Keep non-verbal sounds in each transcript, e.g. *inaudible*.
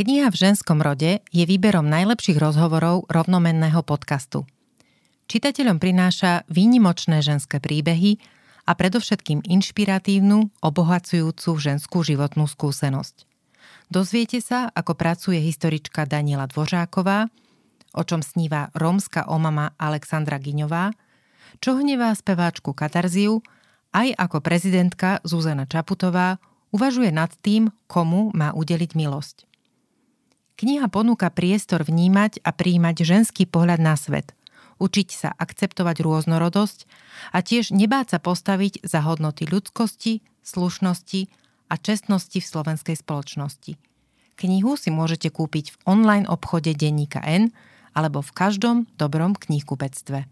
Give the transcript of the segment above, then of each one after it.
Kniha v ženskom rode je výberom najlepších rozhovorov rovnomenného podcastu. Čitateľom prináša výnimočné ženské príbehy a predovšetkým inšpiratívnu, obohacujúcu ženskú životnú skúsenosť. Dozviete sa, ako pracuje historička Daniela Dvořáková, o čom sníva rómska omama Alexandra Giňová, čo hnevá speváčku Katarziu, aj ako prezidentka Zuzana Čaputová uvažuje nad tým, komu má udeliť milosť. Kniha ponúka priestor vnímať a príjmať ženský pohľad na svet, učiť sa akceptovať rôznorodosť a tiež nebáť sa postaviť za hodnoty ľudskosti, slušnosti a čestnosti v slovenskej spoločnosti. Knihu si môžete kúpiť v online obchode Denníka N alebo v každom dobrom knihkupectve.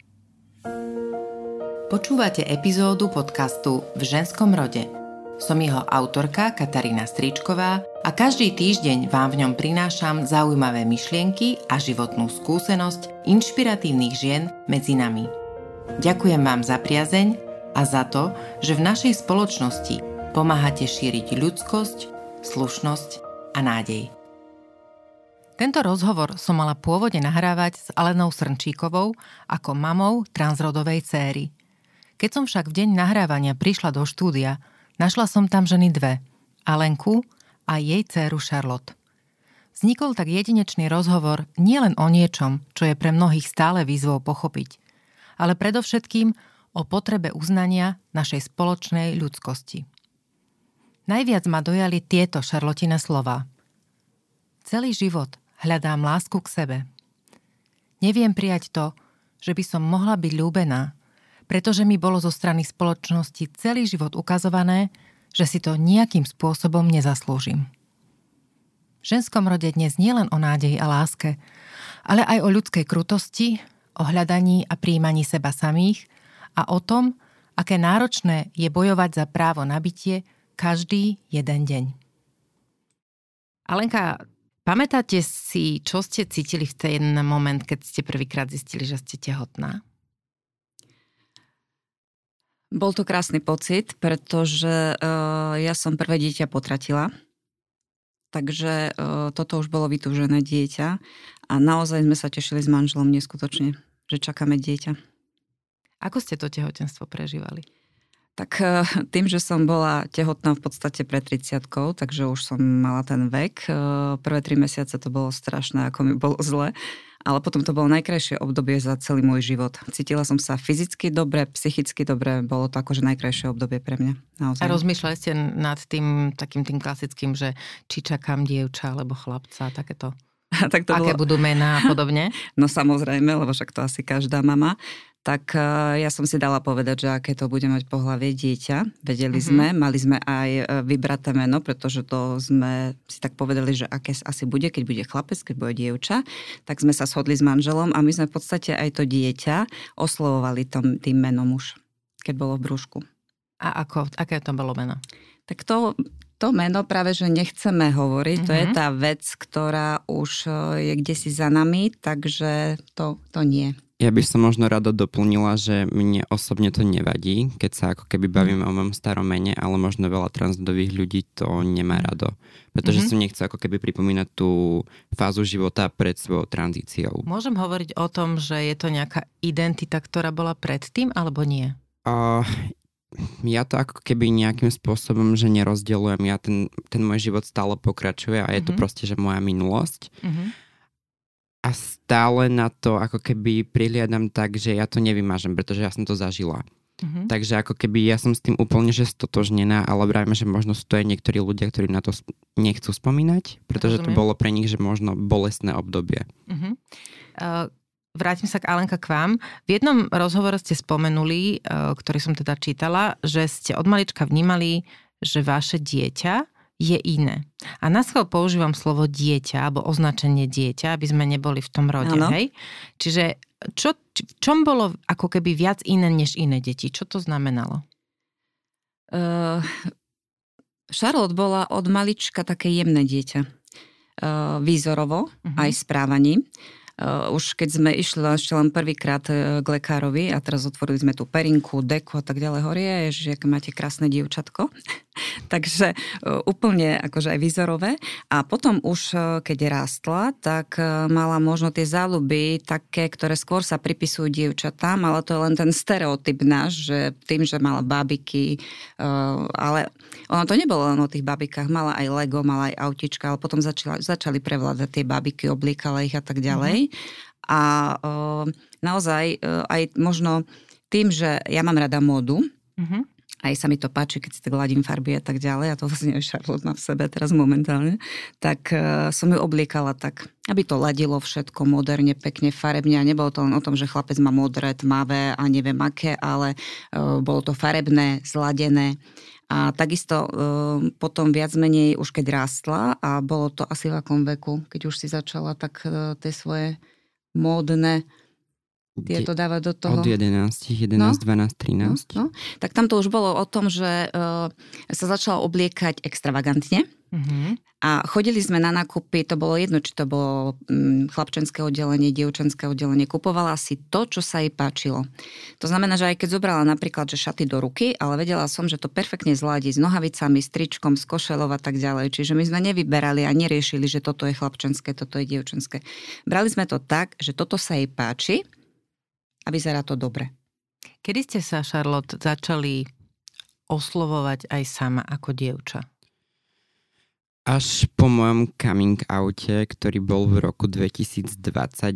Počúvate epizódu podcastu V ženskom rode – som jeho autorka Katarína Stričková a každý týždeň vám v ňom prinášam zaujímavé myšlienky a životnú skúsenosť inšpiratívnych žien medzi nami. Ďakujem vám za priazeň a za to, že v našej spoločnosti pomáhate šíriť ľudskosť, slušnosť a nádej. Tento rozhovor som mala pôvode nahrávať s Alenou Srnčíkovou ako mamou transrodovej céry. Keď som však v deň nahrávania prišla do štúdia, Našla som tam ženy dve, Alenku a jej dceru Charlotte. Vznikol tak jedinečný rozhovor nielen o niečom, čo je pre mnohých stále výzvou pochopiť, ale predovšetkým o potrebe uznania našej spoločnej ľudskosti. Najviac ma dojali tieto Šarlotine slova. Celý život hľadám lásku k sebe. Neviem prijať to, že by som mohla byť ľúbená, pretože mi bolo zo strany spoločnosti celý život ukazované, že si to nejakým spôsobom nezaslúžim. V ženskom rode dnes nie len o nádeji a láske, ale aj o ľudskej krutosti, o hľadaní a príjmaní seba samých a o tom, aké náročné je bojovať za právo na bytie každý jeden deň. Alenka, pamätáte si, čo ste cítili v ten moment, keď ste prvýkrát zistili, že ste tehotná? Bol to krásny pocit, pretože uh, ja som prvé dieťa potratila. Takže uh, toto už bolo vytúžené dieťa a naozaj sme sa tešili s manželom neskutočne, že čakáme dieťa. Ako ste to tehotenstvo prežívali? Tak uh, tým, že som bola tehotná v podstate pred 30 takže už som mala ten vek. Uh, prvé tri mesiace to bolo strašné, ako mi bolo zle ale potom to bolo najkrajšie obdobie za celý môj život. Cítila som sa fyzicky dobre, psychicky dobre, bolo to akože najkrajšie obdobie pre mňa. Naozaj. A rozmýšľali ste nad tým takým tým klasickým, že či čakám dievča alebo chlapca, takéto? *laughs* tak to Aké bolo... budú mená a podobne? *laughs* No samozrejme, lebo však to asi každá mama tak e, ja som si dala povedať, že aké to bude mať pohlavie dieťa. Vedeli mm-hmm. sme, mali sme aj e, vybraté meno, pretože to sme si tak povedali, že aké asi bude, keď bude chlapec, keď bude dievča. Tak sme sa shodli s manželom a my sme v podstate aj to dieťa oslovovali tom, tým menom už, keď bolo v brúšku. A ako, aké to bolo meno? Tak to, to meno práve, že nechceme hovoriť, mm-hmm. to je mhm. tá vec, ktorá už e, je kde si za nami, takže to, to nie. Ja by som možno rada doplnila, že mne osobne to nevadí, keď sa ako keby bavíme mm. o mojom starom mene, ale možno veľa transrodových ľudí to nemá rado. Pretože mm-hmm. som nechce ako keby pripomínať tú fázu života pred svojou tranzíciou. Môžem hovoriť o tom, že je to nejaká identita, ktorá bola predtým, alebo nie? Uh, ja to ako keby nejakým spôsobom, že nerozdelujem. Ja ten, ten môj život stále pokračuje a je mm-hmm. to proste, že moja minulosť. Mm-hmm a stále na to ako keby prihliadam tak, že ja to nevymážem, pretože ja som to zažila. Mm-hmm. Takže ako keby ja som s tým úplne že stotožnená, ale vravíme, že možno sú to aj niektorí ľudia, ktorí na to nechcú spomínať, pretože Rozumiem. to bolo pre nich, že možno bolestné obdobie. Mm-hmm. Uh, vrátim sa k Alenka k vám. V jednom rozhovore ste spomenuli, uh, ktorý som teda čítala, že ste od malička vnímali, že vaše dieťa je iné. A na schvál používam slovo dieťa alebo označenie dieťa, aby sme neboli v tom rode. Hej? Čiže čo, v čom bolo ako keby viac iné než iné deti? Čo to znamenalo? Uh, Charlotte bola od malička také jemné dieťa. Uh, výzorovo, uh-huh. aj správaním. Uh, už keď sme išli ešte len prvýkrát k lekárovi a teraz otvorili sme tú perinku, deku a tak ďalej, hovorí, že aké máte krásne dievčatko. *laughs* Takže úplne akože aj výzorové. A potom už, keď rástla, tak mala možno tie záľuby také, ktoré skôr sa pripisujú dievčatám, ale to je len ten stereotyp náš, že tým, že mala babiky, ale ono to nebolo len o tých babikách, mala aj Lego, mala aj autička, ale potom začala, začali prevládať tie babiky, oblíkala ich a tak ďalej. Mm-hmm. A naozaj aj možno tým, že ja mám rada módu, mm-hmm. Aj sa mi to páči, keď si tak ladím farby a tak ďalej, a to vlastne aj Charlotte má sebe teraz momentálne, tak uh, som ju obliekala tak, aby to ladilo všetko moderne, pekne, farebne a nebolo to len o tom, že chlapec má modré, tmavé a neviem aké, ale uh, bolo to farebné, zladené. A takisto uh, potom viac menej už keď rástla a bolo to asi v akom veku, keď už si začala tak uh, tie svoje módne tieto dávať do toho. Od 11, 11, no? 12, 13. No, no. Tak tam to už bolo o tom, že uh, sa začala obliekať extravagantne. Uh-huh. A chodili sme na nákupy, to bolo jedno, či to bolo um, chlapčenské oddelenie, dievčenské oddelenie. Kupovala si to, čo sa jej páčilo. To znamená, že aj keď zobrala napríklad že šaty do ruky, ale vedela som, že to perfektne zladí s nohavicami, s tričkom, s košelov a tak ďalej. Čiže my sme nevyberali a neriešili, že toto je chlapčenské, toto je dievčenské. Brali sme to tak, že toto sa jej páči a vyzerá to dobre. Kedy ste sa, Charlotte, začali oslovovať aj sama ako dievča? Až po mojom coming oute, ktorý bol v roku 2020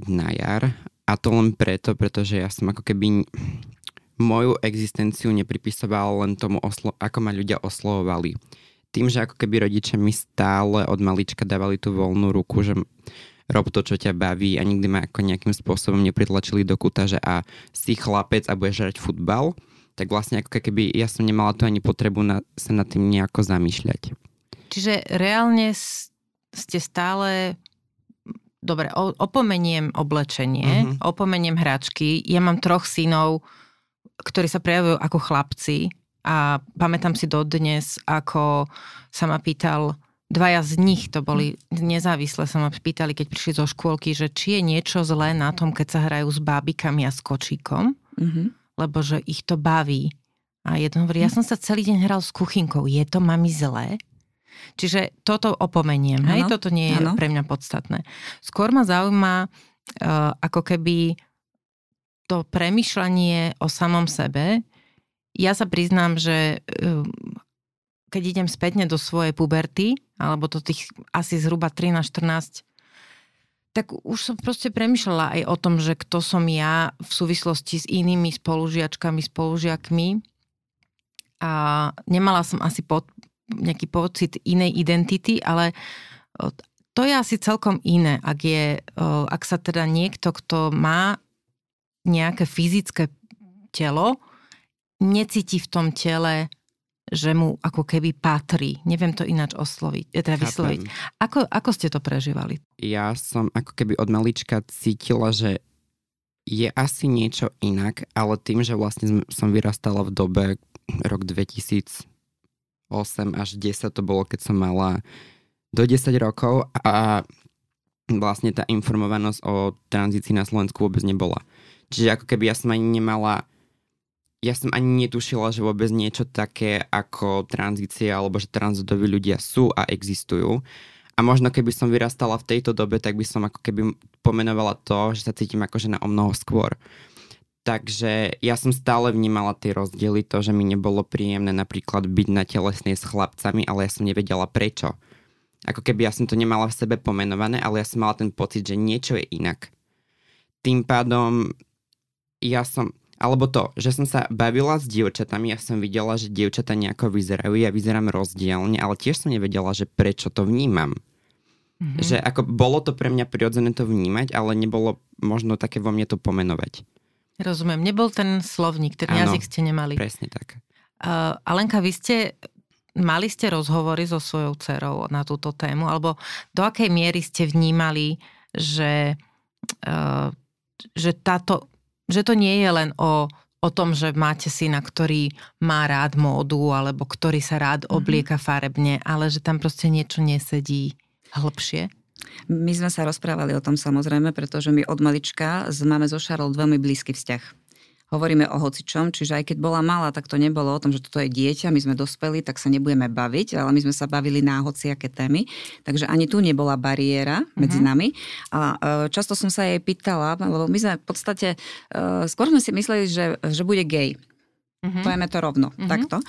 na jar. A to len preto, pretože ja som ako keby moju existenciu nepripisoval len tomu, oslo- ako ma ľudia oslovovali. Tým, že ako keby rodičia mi stále od malička dávali tú voľnú ruku, že rob to, čo ťa baví a nikdy ma ako nejakým spôsobom nepritlačili do kuta, že a si chlapec a budeš hrať futbal, tak vlastne ako keby ja som nemala tu ani potrebu na, sa nad tým nejako zamýšľať. Čiže reálne ste stále dobre, opomeniem oblečenie, uh-huh. opomeniem hračky. Ja mám troch synov, ktorí sa prejavujú ako chlapci a pamätám si dodnes, ako sa ma pýtal dvaja z nich to boli nezávisle, sa ma pýtali, keď prišli zo škôlky, že či je niečo zlé na tom, keď sa hrajú s bábikami a s kočíkom, mm-hmm. lebo že ich to baví. A jeden hovorí, ja som sa celý deň hral s kuchynkou, je to mami zlé? Čiže toto opomeniem, hej, toto nie je ano. pre mňa podstatné. Skôr ma zaujíma uh, ako keby to premyšľanie o samom sebe. Ja sa priznám, že uh, keď idem spätne do svojej puberty, alebo do tých asi zhruba 13-14, tak už som proste premyšľala aj o tom, že kto som ja v súvislosti s inými spolužiačkami, spolužiakmi. A nemala som asi pod, nejaký pocit inej identity, ale to je asi celkom iné, ak, je, ak sa teda niekto, kto má nejaké fyzické telo, necíti v tom tele že mu ako keby patrí. Neviem to ináč osloviť, eh, teda vysloviť. Ako, ako ste to prežívali? Ja som ako keby od malička cítila, že je asi niečo inak, ale tým, že vlastne som vyrastala v dobe rok 2008 až 10 to bolo, keď som mala do 10 rokov a vlastne tá informovanosť o tranzícii na Slovensku vôbec nebola. Čiže ako keby ja som ani nemala ja som ani netušila, že vôbec niečo také ako tranzícia alebo že transrodoví ľudia sú a existujú. A možno keby som vyrastala v tejto dobe, tak by som ako keby pomenovala to, že sa cítim ako žena o mnoho skôr. Takže ja som stále vnímala tie rozdiely, to, že mi nebolo príjemné napríklad byť na telesnej s chlapcami, ale ja som nevedela prečo. Ako keby ja som to nemala v sebe pomenované, ale ja som mala ten pocit, že niečo je inak. Tým pádom ja som, alebo to, že som sa bavila s dievčatami, ja som videla, že dievčata nejako vyzerajú, ja vyzerám rozdielne, ale tiež som nevedela, že prečo to vnímam. Mm-hmm. Že ako bolo to pre mňa prirodzené to vnímať, ale nebolo možno také vo mne to pomenovať. Rozumiem, nebol ten slovník, ten ano, jazyk ste nemali. presne tak. Uh, Alenka, vy ste mali ste rozhovory so svojou dcerou na túto tému, alebo do akej miery ste vnímali, že, uh, že táto že to nie je len o, o tom, že máte syna, ktorý má rád módu alebo ktorý sa rád mhm. oblieka farebne, ale že tam proste niečo nesedí hlbšie? My sme sa rozprávali o tom samozrejme, pretože my od malička máme so Charlotte veľmi blízky vzťah. Hovoríme o hocičom, čiže aj keď bola malá, tak to nebolo o tom, že toto je dieťa, my sme dospeli, tak sa nebudeme baviť, ale my sme sa bavili na hociaké témy, takže ani tu nebola bariéra medzi uh-huh. nami. A e, často som sa jej pýtala, lebo my sme v podstate, e, skôr sme si mysleli, že, že bude gay. Uh-huh. Povieme to rovno, uh-huh. takto. E,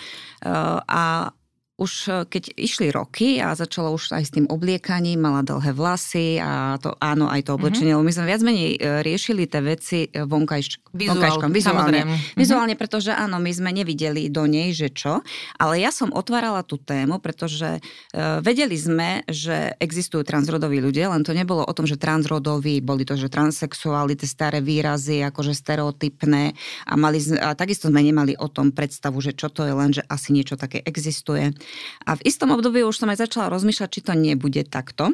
a už e, keď išli roky a začalo už aj s tým obliekaním, mala dlhé vlasy a to áno, aj to mhm. oblečenie, mm-hmm. my sme viac menej e, riešili tie veci e, vonkajš, Vizuál, vonkajškom, vizuálne. Mm-hmm. Vizuálne, pretože áno, my sme nevideli do nej, že čo, ale ja som otvárala tú tému, pretože uh, vedeli sme, že existujú transrodoví ľudia, len to nebolo o tom, že transrodoví, boli to, že transexuáli, tie staré výrazy, akože stereotypné a, mali, a takisto sme nemali o tom predstavu, že čo to je, len že asi niečo také existuje. A v istom období už som aj začala rozmýšľať, či to nebude takto.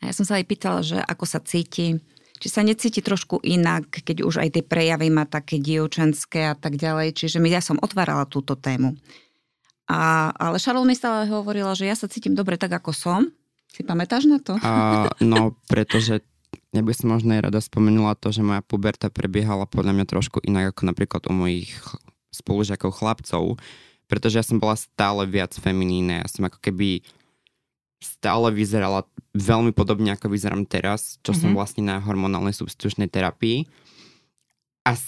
A ja som sa aj pýtala, že ako sa cíti, či sa necíti trošku inak, keď už aj tie prejavy má také dievčenské a tak ďalej. Čiže ja som otvárala túto tému. A, ale Charlotte mi stále hovorila, že ja sa cítim dobre tak, ako som. Si pamätáš na to? A, no, pretože ja by som možno aj rada spomenula to, že moja puberta prebiehala podľa mňa trošku inak ako napríklad u mojich spolužiakov chlapcov, pretože ja som bola stále viac feminíne. Ja som ako keby stále vyzerala veľmi podobne, ako vyzerám teraz, čo mm-hmm. som mhm. vlastne na hormonálnej substitučnej terapii. A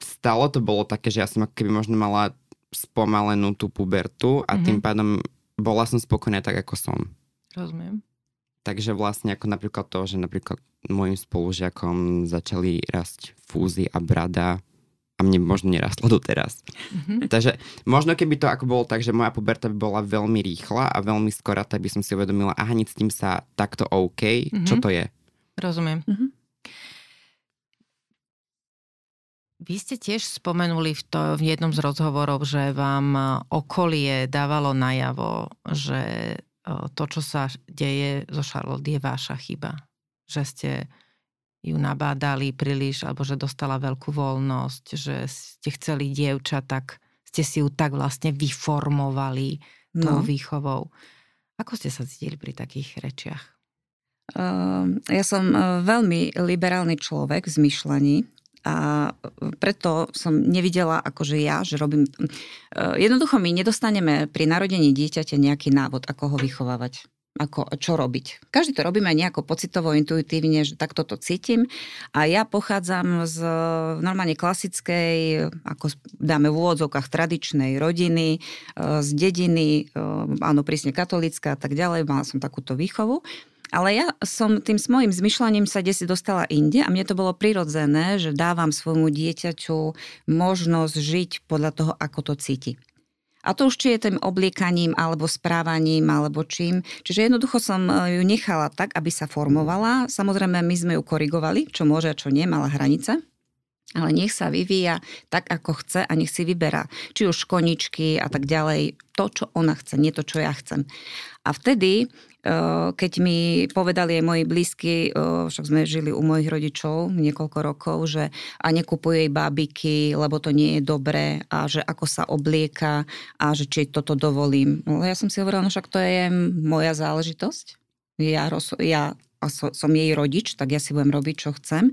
stále to bolo také, že ja som ako keby možno mala spomalenú tú pubertu a mm-hmm. tým pádom bola som spokojná tak, ako som. Rozumiem. Takže vlastne ako napríklad to, že napríklad môjim spolužiakom začali rásť fúzy a brada, a mne možno nerastlo doteraz. Mm-hmm. Takže možno keby to ako bolo tak, že moja puberta by bola veľmi rýchla a veľmi skorá, tak by som si uvedomila, aha, nic s tým sa takto OK, mm-hmm. čo to je? Rozumiem. Mm-hmm. Vy ste tiež spomenuli v, to, v jednom z rozhovorov, že vám okolie dávalo najavo, že to, čo sa deje zo Charlotte, je váša chyba. Že ste ju nabádali príliš, alebo že dostala veľkú voľnosť, že ste chceli dievča, tak ste si ju tak vlastne vyformovali tou no. výchovou. Ako ste sa cítili pri takých rečiach? Uh, ja som uh, veľmi liberálny človek v zmyšľaní a preto som nevidela akože ja, že robím... Uh, jednoducho my nedostaneme pri narodení dieťaťa nejaký návod, ako ho vychovávať ako, čo robiť. Každý to robíme nejako pocitovo, intuitívne, že takto to cítim. A ja pochádzam z normálne klasickej, ako dáme v úvodzovkách tradičnej rodiny, e, z dediny, e, áno, prísne katolická a tak ďalej, mala som takúto výchovu. Ale ja som tým s mojim zmyšľaním sa desi dostala inde a mne to bolo prirodzené, že dávam svojmu dieťaťu možnosť žiť podľa toho, ako to cíti. A to už či je tým obliekaním, alebo správaním, alebo čím. Čiže jednoducho som e, ju nechala tak, aby sa formovala. Samozrejme, my sme ju korigovali, čo môže a čo nie, mala hranice. Ale nech sa vyvíja tak, ako chce a nech si vyberá. Či už koničky a tak ďalej. To, čo ona chce, nie to, čo ja chcem. A vtedy keď mi povedali aj moji blízky, však sme žili u mojich rodičov niekoľko rokov, že a nekupuje bábiky, lebo to nie je dobré a že ako sa oblieka a že či toto dovolím. No, ja som si hovorila, no však to je moja záležitosť. Ja, ja a so, som jej rodič, tak ja si budem robiť, čo chcem.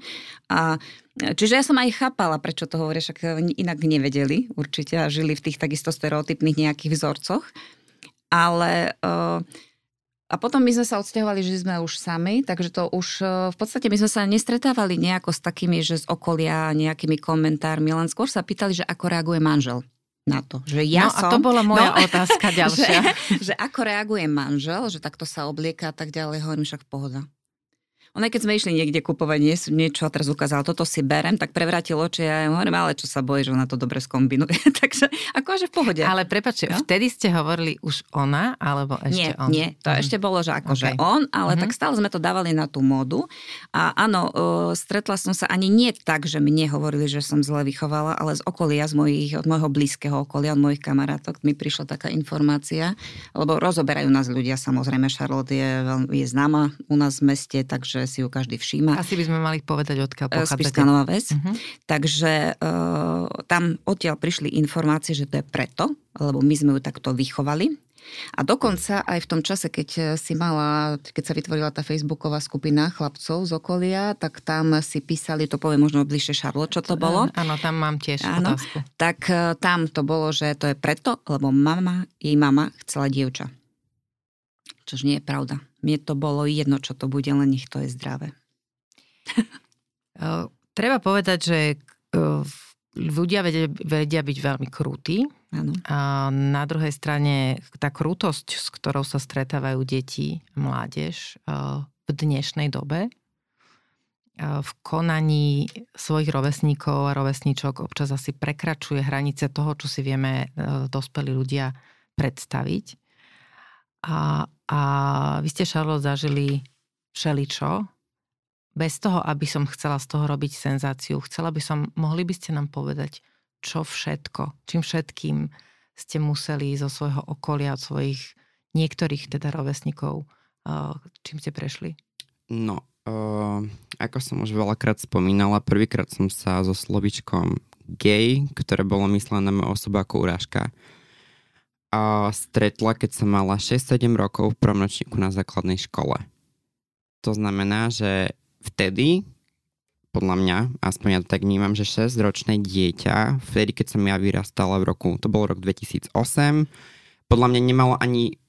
A Čiže ja som aj chápala, prečo to hovoria, však inak nevedeli určite a žili v tých takisto stereotypných nejakých vzorcoch. Ale uh, a potom my sme sa odsťahovali, že sme už sami, takže to už e, v podstate my sme sa nestretávali nejako s takými, že z okolia nejakými komentármi, len skôr sa pýtali, že ako reaguje manžel na to. Že ja no, som, a to bola moja no, otázka *laughs* ďalšia. že, že ako reaguje manžel, že takto sa oblieka a tak ďalej, hovorím však pohoda. Ona keď sme išli niekde kupovať niečo a teraz ukázala, toto si berem, tak prevrátil oči a ja hovorím, ale čo sa bojí, že ona to dobre skombinuje. *laughs* Takže akože v pohode. Ale prepačte, no? vtedy ste hovorili už ona, alebo ešte nie, on? Nie, to mm. ešte bolo, že akože okay. on, ale mm-hmm. tak stále sme to dávali na tú modu. A áno, uh, stretla som sa ani nie tak, že mne hovorili, že som zle vychovala, ale z okolia, z mojich, od môjho blízkeho okolia, od mojich kamarátok mi prišla taká informácia, lebo rozoberajú nás ľudia, samozrejme, Charlotte je, je známa u nás v meste, takže že si ju každý všíma. Asi by sme mali povedať, odkiaľ pochádzate. vec. Uh-huh. Takže uh, tam odtiaľ prišli informácie, že to je preto, lebo my sme ju takto vychovali. A dokonca aj v tom čase, keď si mala, keď sa vytvorila tá facebooková skupina chlapcov z okolia, tak tam si písali, to povie možno bližšie Šarlo, čo to bolo. Áno, tam mám tiež áno, otázku. Tak e, tam to bolo, že to je preto, lebo mama, jej mama chcela dievča. Čož nie je pravda. Mne to bolo jedno, čo to bude, len nech to je zdravé. *laughs* Treba povedať, že ľudia vedia, vedia byť veľmi krúti. Ano. A na druhej strane tá krútosť, s ktorou sa stretávajú deti mládež v dnešnej dobe, v konaní svojich rovesníkov a rovesníčok občas asi prekračuje hranice toho, čo si vieme dospelí ľudia predstaviť. A, a vy ste, Charlotte, zažili všeličo, bez toho, aby som chcela z toho robiť senzáciu. Chcela by som, mohli by ste nám povedať, čo všetko, čím všetkým ste museli zo svojho okolia, od svojich niektorých teda rovesníkov, čím ste prešli? No, uh, ako som už veľakrát spomínala, prvýkrát som sa so slovičkom gay, ktoré bolo myslené na moju osobu ako urážka, stretla, keď som mala 6-7 rokov v promnočníku na základnej škole. To znamená, že vtedy, podľa mňa, aspoň ja to tak vnímam, že 6-ročné dieťa, vtedy, keď som ja vyrastala v roku, to bol rok 2008, podľa mňa nemalo ani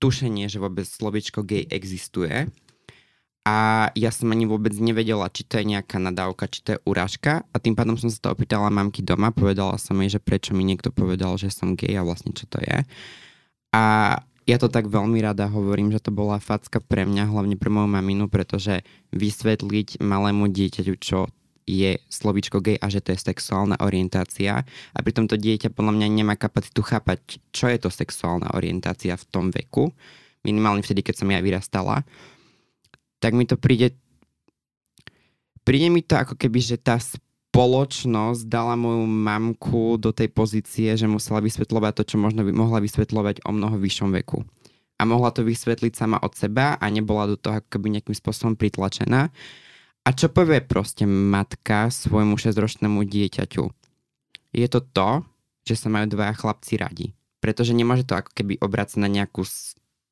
tušenie, že vôbec slovičko gay existuje. A ja som ani vôbec nevedela, či to je nejaká nadávka, či to je urážka. A tým pádom som sa to opýtala mamky doma, povedala som jej, že prečo mi niekto povedal, že som gay a vlastne čo to je. A ja to tak veľmi rada hovorím, že to bola facka pre mňa, hlavne pre moju maminu, pretože vysvetliť malému dieťaťu, čo je slovíčko gay a že to je sexuálna orientácia a pritom to dieťa podľa mňa nemá kapacitu chápať, čo je to sexuálna orientácia v tom veku, minimálne vtedy, keď som ja vyrastala tak mi to príde príde mi to ako keby, že tá spoločnosť dala moju mamku do tej pozície, že musela vysvetľovať to, čo možno by mohla vysvetľovať o mnoho vyššom veku. A mohla to vysvetliť sama od seba a nebola do toho ako keby nejakým spôsobom pritlačená. A čo povie proste matka svojmu 6-ročnému dieťaťu? Je to to, že sa majú dvaja chlapci radi. Pretože nemôže to ako keby obracať na nejakú,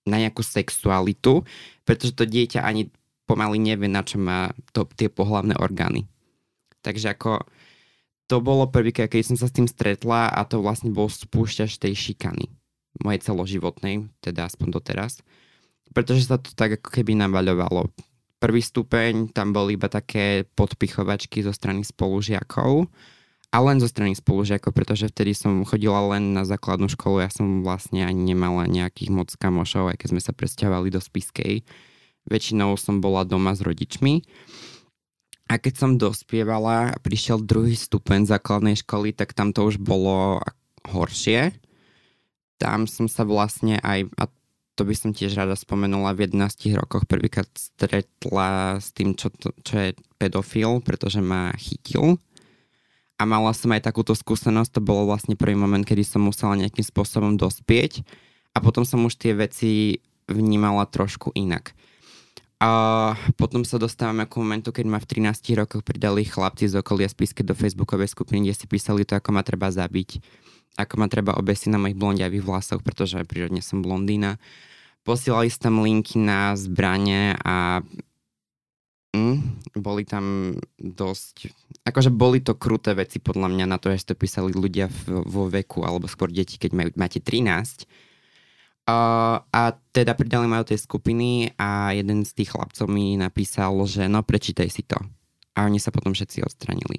na nejakú sexualitu, pretože to dieťa ani pomaly nevie, na čo má to, tie pohlavné orgány. Takže ako to bolo prvýkrát, keď som sa s tým stretla a to vlastne bol spúšťač tej šikany mojej celoživotnej, teda aspoň doteraz. Pretože sa to tak ako keby navaľovalo. Prvý stupeň, tam boli iba také podpichovačky zo strany spolužiakov a len zo strany spolužiakov, pretože vtedy som chodila len na základnú školu, ja som vlastne ani nemala nejakých moc kamošov, aj keď sme sa presťahovali do Spiskej väčšinou som bola doma s rodičmi. A keď som dospievala a prišiel druhý stupeň základnej školy, tak tam to už bolo horšie. Tam som sa vlastne aj, a to by som tiež rada spomenula, v 11 rokoch prvýkrát stretla s tým, čo, čo je pedofil, pretože ma chytil. A mala som aj takúto skúsenosť, to bolo vlastne prvý moment, kedy som musela nejakým spôsobom dospieť a potom som už tie veci vnímala trošku inak. A potom sa dostávame k momentu, keď ma v 13 rokoch pridali chlapci z okolia spiske do facebookovej skupiny, kde si písali to, ako ma treba zabiť, ako ma treba obesiť na mojich blondiavých vlasoch, pretože prírodne som blondína. Posielali si tam linky na zbranie a mm, boli tam dosť... Akože boli to kruté veci podľa mňa na to, že to písali ľudia vo veku, alebo skôr deti, keď majú, máte 13 Uh, a teda pridali ma do tej skupiny a jeden z tých chlapcov mi napísal, že no prečítaj si to. A oni sa potom všetci odstranili.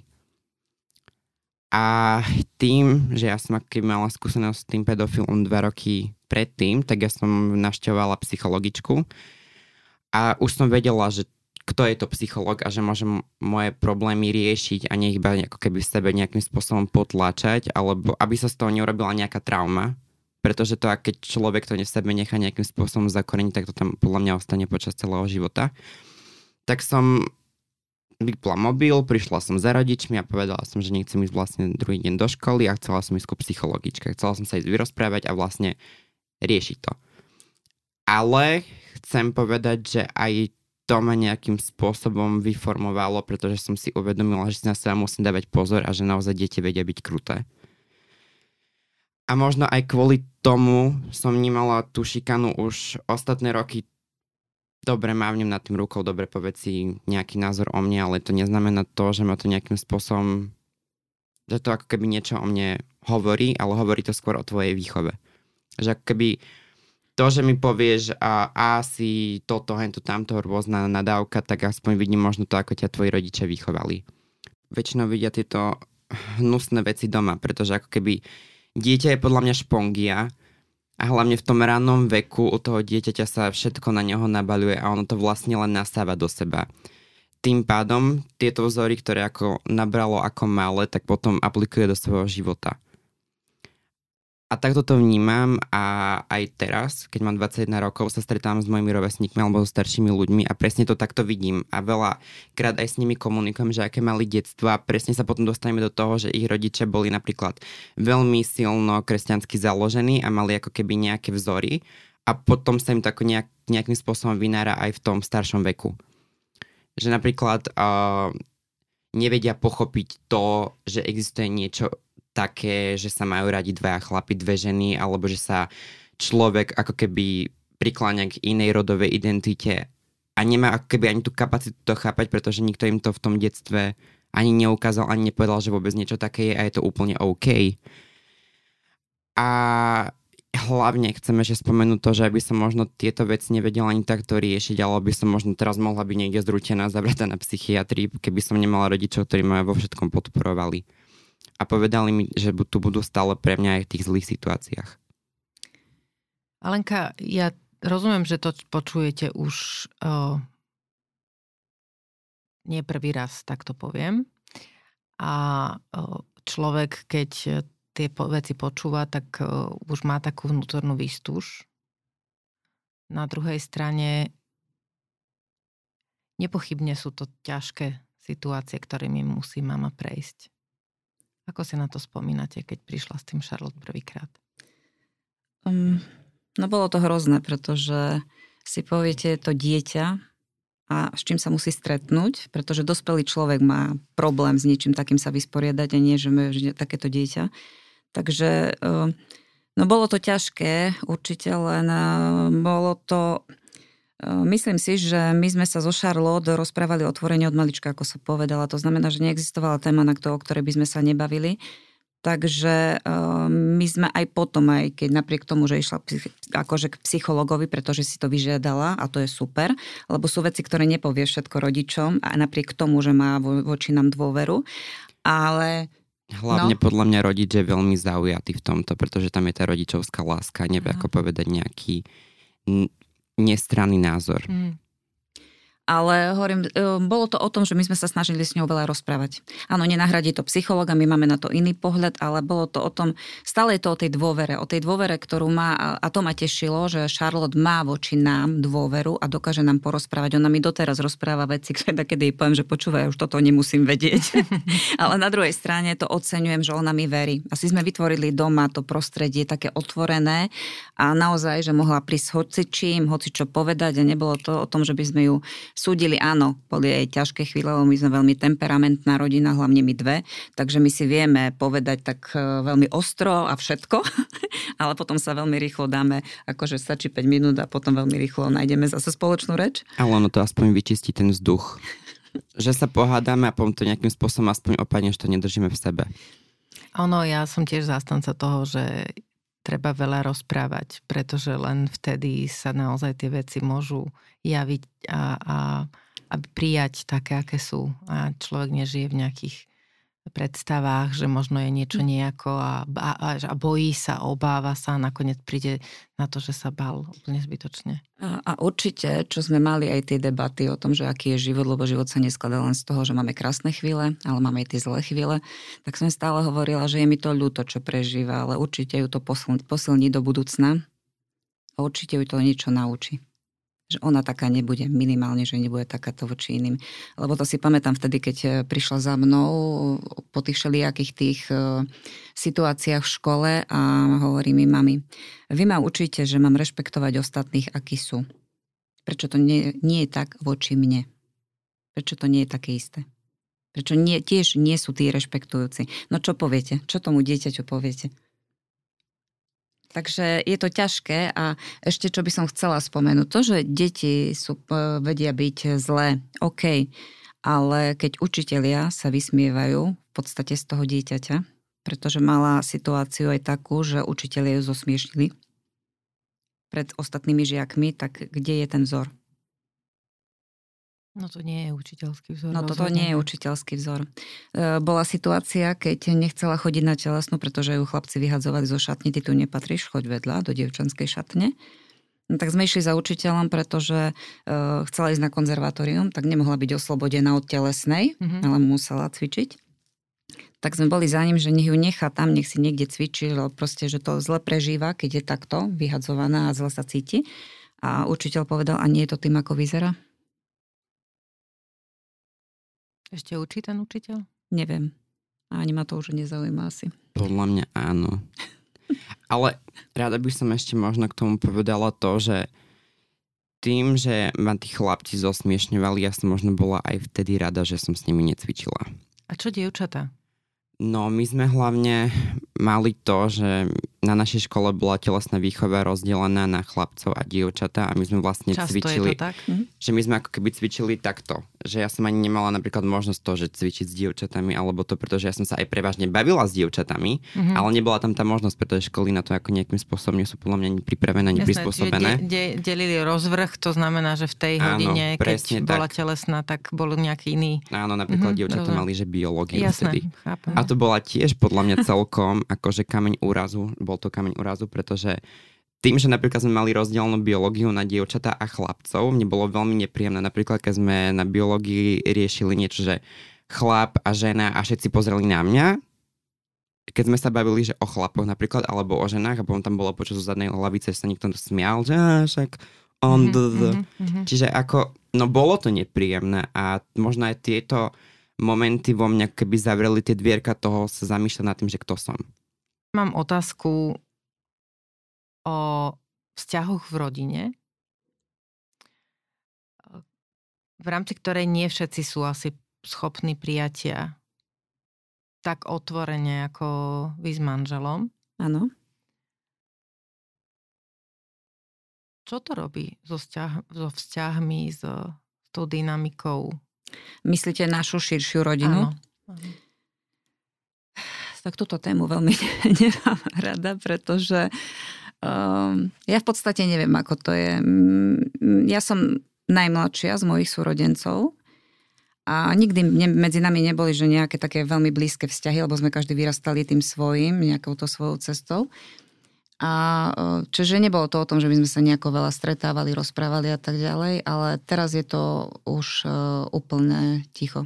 A tým, že ja som aký mala skúsenosť s tým pedofilom dva roky predtým, tak ja som navštevovala psychologičku a už som vedela, že kto je to psycholog a že môžem moje problémy riešiť a nech iba ako keby v sebe nejakým spôsobom potláčať, alebo aby sa z toho neurobila nejaká trauma, pretože to, keď človek to sebe nechá nejakým spôsobom zakoreniť, tak to tam podľa mňa ostane počas celého života. Tak som vypla mobil, prišla som za rodičmi a povedala som, že nechcem ísť vlastne druhý deň do školy a chcela som ísť ku psychologičke. Chcela som sa ísť vyrozprávať a vlastne riešiť to. Ale chcem povedať, že aj to ma nejakým spôsobom vyformovalo, pretože som si uvedomila, že si na seba musím dávať pozor a že naozaj deti vedia byť kruté. A možno aj kvôli tomu som vnímala tú šikanu už ostatné roky dobre mávnem nad tým rukou, dobre povedz si nejaký názor o mne, ale to neznamená to, že ma to nejakým spôsobom, že to ako keby niečo o mne hovorí, ale hovorí to skôr o tvojej výchove. Že ako keby to, že mi povieš a, a si toto, hento, tamto, rôzna nadávka, tak aspoň vidím možno to, ako ťa tvoji rodičia vychovali. Väčšinou vidia tieto hnusné veci doma, pretože ako keby dieťa je podľa mňa špongia a hlavne v tom rannom veku u toho dieťaťa sa všetko na neho nabaľuje a ono to vlastne len nastáva do seba. Tým pádom tieto vzory, ktoré ako nabralo ako malé, tak potom aplikuje do svojho života. A takto to vnímam a aj teraz, keď mám 21 rokov, sa stretám s mojimi rovesníkmi alebo so staršími ľuďmi a presne to takto vidím. A veľa krát aj s nimi komunikujem, že aké mali detstvo a presne sa potom dostaneme do toho, že ich rodičia boli napríklad veľmi silno kresťansky založení a mali ako keby nejaké vzory a potom sa im to ako nejak, nejakým spôsobom vynára aj v tom staršom veku. Že napríklad uh, nevedia pochopiť to, že existuje niečo také, že sa majú radi dvaja chlapi, dve ženy, alebo že sa človek ako keby prikláňa k inej rodovej identite a nemá ako keby ani tú kapacitu to chápať, pretože nikto im to v tom detstve ani neukázal, ani nepovedal, že vôbec niečo také je a je to úplne OK. A hlavne chceme že spomenúť to, že aby som možno tieto veci nevedela ani takto riešiť, ale by som možno teraz mohla byť niekde zrútená, zavretá na psychiatrii, keby som nemala rodičov, ktorí ma vo všetkom podporovali a povedali mi, že tu budú stále pre mňa aj v tých zlých situáciách. Alenka, ja rozumiem, že to počujete už o, nie prvý raz, tak to poviem. A o, človek, keď tie veci počúva, tak o, už má takú vnútornú výstuž. Na druhej strane nepochybne sú to ťažké situácie, ktorými musí mama prejsť. Ako si na to spomínate, keď prišla s tým Charlotte prvýkrát? Um, no bolo to hrozné, pretože si poviete to dieťa a s čím sa musí stretnúť, pretože dospelý človek má problém s niečím takým sa vysporiadať a nie, že, že takéto dieťa. Takže um, no bolo to ťažké určite, len um, bolo to Myslím si, že my sme sa zo Charlotte rozprávali otvorene od malička, ako som povedala. To znamená, že neexistovala téma, na to, o ktorej by sme sa nebavili. Takže my sme aj potom, aj keď napriek tomu, že išla akože k psychologovi, pretože si to vyžiadala a to je super, lebo sú veci, ktoré nepovie všetko rodičom a napriek tomu, že má vo, voči nám dôveru. Ale Hlavne no. podľa mňa rodič je veľmi zaujatý v tomto, pretože tam je tá rodičovská láska, nevie ako povedať nejaký nestranný názor. Mm. Ale hovorím, e, bolo to o tom, že my sme sa snažili s ňou veľa rozprávať. Áno, nenahradí to psychologa, my máme na to iný pohľad, ale bolo to o tom, stále je to o tej dôvere, o tej dôvere, ktorú má, a to ma tešilo, že Charlotte má voči nám dôveru a dokáže nám porozprávať. Ona mi doteraz rozpráva veci, ktoré kedy jej poviem, že počúvaj, už toto nemusím vedieť. *laughs* ale na druhej strane to oceňujem, že ona mi verí. Asi sme vytvorili doma to prostredie také otvorené a naozaj, že mohla prísť hoci čím, hoci čo povedať a nebolo to o tom, že by sme ju súdili, áno, boli aj ťažké chvíle, lebo my sme veľmi temperamentná rodina, hlavne my dve, takže my si vieme povedať tak e, veľmi ostro a všetko, *laughs* ale potom sa veľmi rýchlo dáme, akože stačí 5 minút a potom veľmi rýchlo nájdeme zase spoločnú reč. Ale ono to aspoň vyčistí ten vzduch. *laughs* že sa pohádame a potom to nejakým spôsobom aspoň opadne, že to nedržíme v sebe. Ono, ja som tiež zástanca toho, že treba veľa rozprávať, pretože len vtedy sa naozaj tie veci môžu javiť a, a, a prijať také, aké sú. A človek nežije v nejakých predstavách, že možno je niečo hm. nejako a, a, a bojí sa, obáva sa a nakoniec príde na to, že sa bal úplne zbytočne. A, a určite, čo sme mali aj tie debaty o tom, že aký je život, lebo život sa neskladá len z toho, že máme krásne chvíle, ale máme aj tie zlé chvíle, tak som stále hovorila, že je mi to ľúto, čo prežíva, ale určite ju to posilní do budúcna a určite ju to niečo naučí že ona taká nebude, minimálne, že nebude takáto voči iným. Lebo to si pamätám vtedy, keď e, prišla za mnou po tých všelijakých tých e, situáciách v škole a hovorí mi, mami, vy ma učíte, že mám rešpektovať ostatných, akí sú. Prečo to nie, nie je tak voči mne? Prečo to nie je také isté? Prečo nie, tiež nie sú tí rešpektujúci? No čo poviete? Čo tomu dieťaťu poviete? Takže je to ťažké a ešte čo by som chcela spomenúť, to, že deti sú, e, vedia byť zlé, OK, ale keď učitelia sa vysmievajú v podstate z toho dieťaťa, pretože mala situáciu aj takú, že učitelia ju zosmiešnili pred ostatnými žiakmi, tak kde je ten vzor? No to nie je učiteľský vzor. No toto nie je učiteľský vzor. E, bola situácia, keď nechcela chodiť na telesnú, pretože ju chlapci vyhadzovali zo šatne, ty tu nepatríš, choď vedľa do dievčanskej šatne. No, tak sme išli za učiteľom, pretože e, chcela ísť na konzervatórium, tak nemohla byť oslobodená od telesnej, mm-hmm. ale musela cvičiť. Tak sme boli za ním, že nech ju nechá tam, nech si niekde cvičí, lebo proste, že to zle prežíva, keď je takto vyhadzovaná a zle sa cíti. A učiteľ povedal, a nie je to tým, ako vyzerá? Ešte učí ten učiteľ? Neviem. Ani ma to už nezaujíma asi. Podľa mňa áno. *laughs* Ale rada by som ešte možno k tomu povedala to, že tým, že ma tí chlapci zosmiešňovali, ja som možno bola aj vtedy rada, že som s nimi necvičila. A čo dievčatá? No, my sme hlavne mali to, že na našej škole bola telesná výchova rozdelená na chlapcov a dievčatá a my sme vlastne Často cvičili, je to tak? že my sme ako keby cvičili takto, že ja som ani nemala napríklad možnosť to, že cvičiť s dievčatami, alebo to, pretože ja som sa aj prevažne bavila s dievčatami, mm-hmm. ale nebola tam tá možnosť, pretože školy na to ako nejakým spôsobom nie sú podľa mňa ani pripravené, ani prispôsobené. De, de, delili rozvrh, to znamená, že v tej Áno, hodine, keď bola tak. telesná, tak bol nejaký iný. Áno, napríklad mm-hmm, dievčatá mali, že biológiu Jasné, vtedy. Chápem. A to bola tiež podľa mňa *laughs* celkom akože kameň úrazu, bol to kameň úrazu, pretože tým, že napríklad sme mali rozdielnú biológiu na dievčatá a chlapcov, mne bolo veľmi nepríjemné. Napríklad, keď sme na biológii riešili niečo, že chlap a žena a všetci pozreli na mňa, keď sme sa bavili, že o chlapoch napríklad, alebo o ženách, a potom tam bolo počas zadnej lavice, že sa niekto smial, že však on mm-hmm, mm-hmm. Čiže ako, no bolo to nepríjemné a možno aj tieto momenty vo mňa, keby zavreli tie dvierka toho, sa zamýšľať nad tým, že kto som. Mám otázku o vzťahoch v rodine, v rámci ktorej nie všetci sú asi schopní prijatia tak otvorene ako vy s manželom. Áno. Čo to robí so, vzťah, so vzťahmi, so, s tou dynamikou? Myslíte našu širšiu rodinu? Áno. Tak túto tému veľmi *laughs* nemám rada, pretože Um, ja v podstate neviem, ako to je. Ja som najmladšia z mojich súrodencov a nikdy ne, medzi nami neboli, že nejaké také veľmi blízke vzťahy, lebo sme každý vyrastali tým svojim, nejakou to svojou cestou. A e, čiže nebolo to o tom, že by sme sa nejako veľa stretávali, rozprávali a tak ďalej, ale teraz je to už uh, úplne ticho.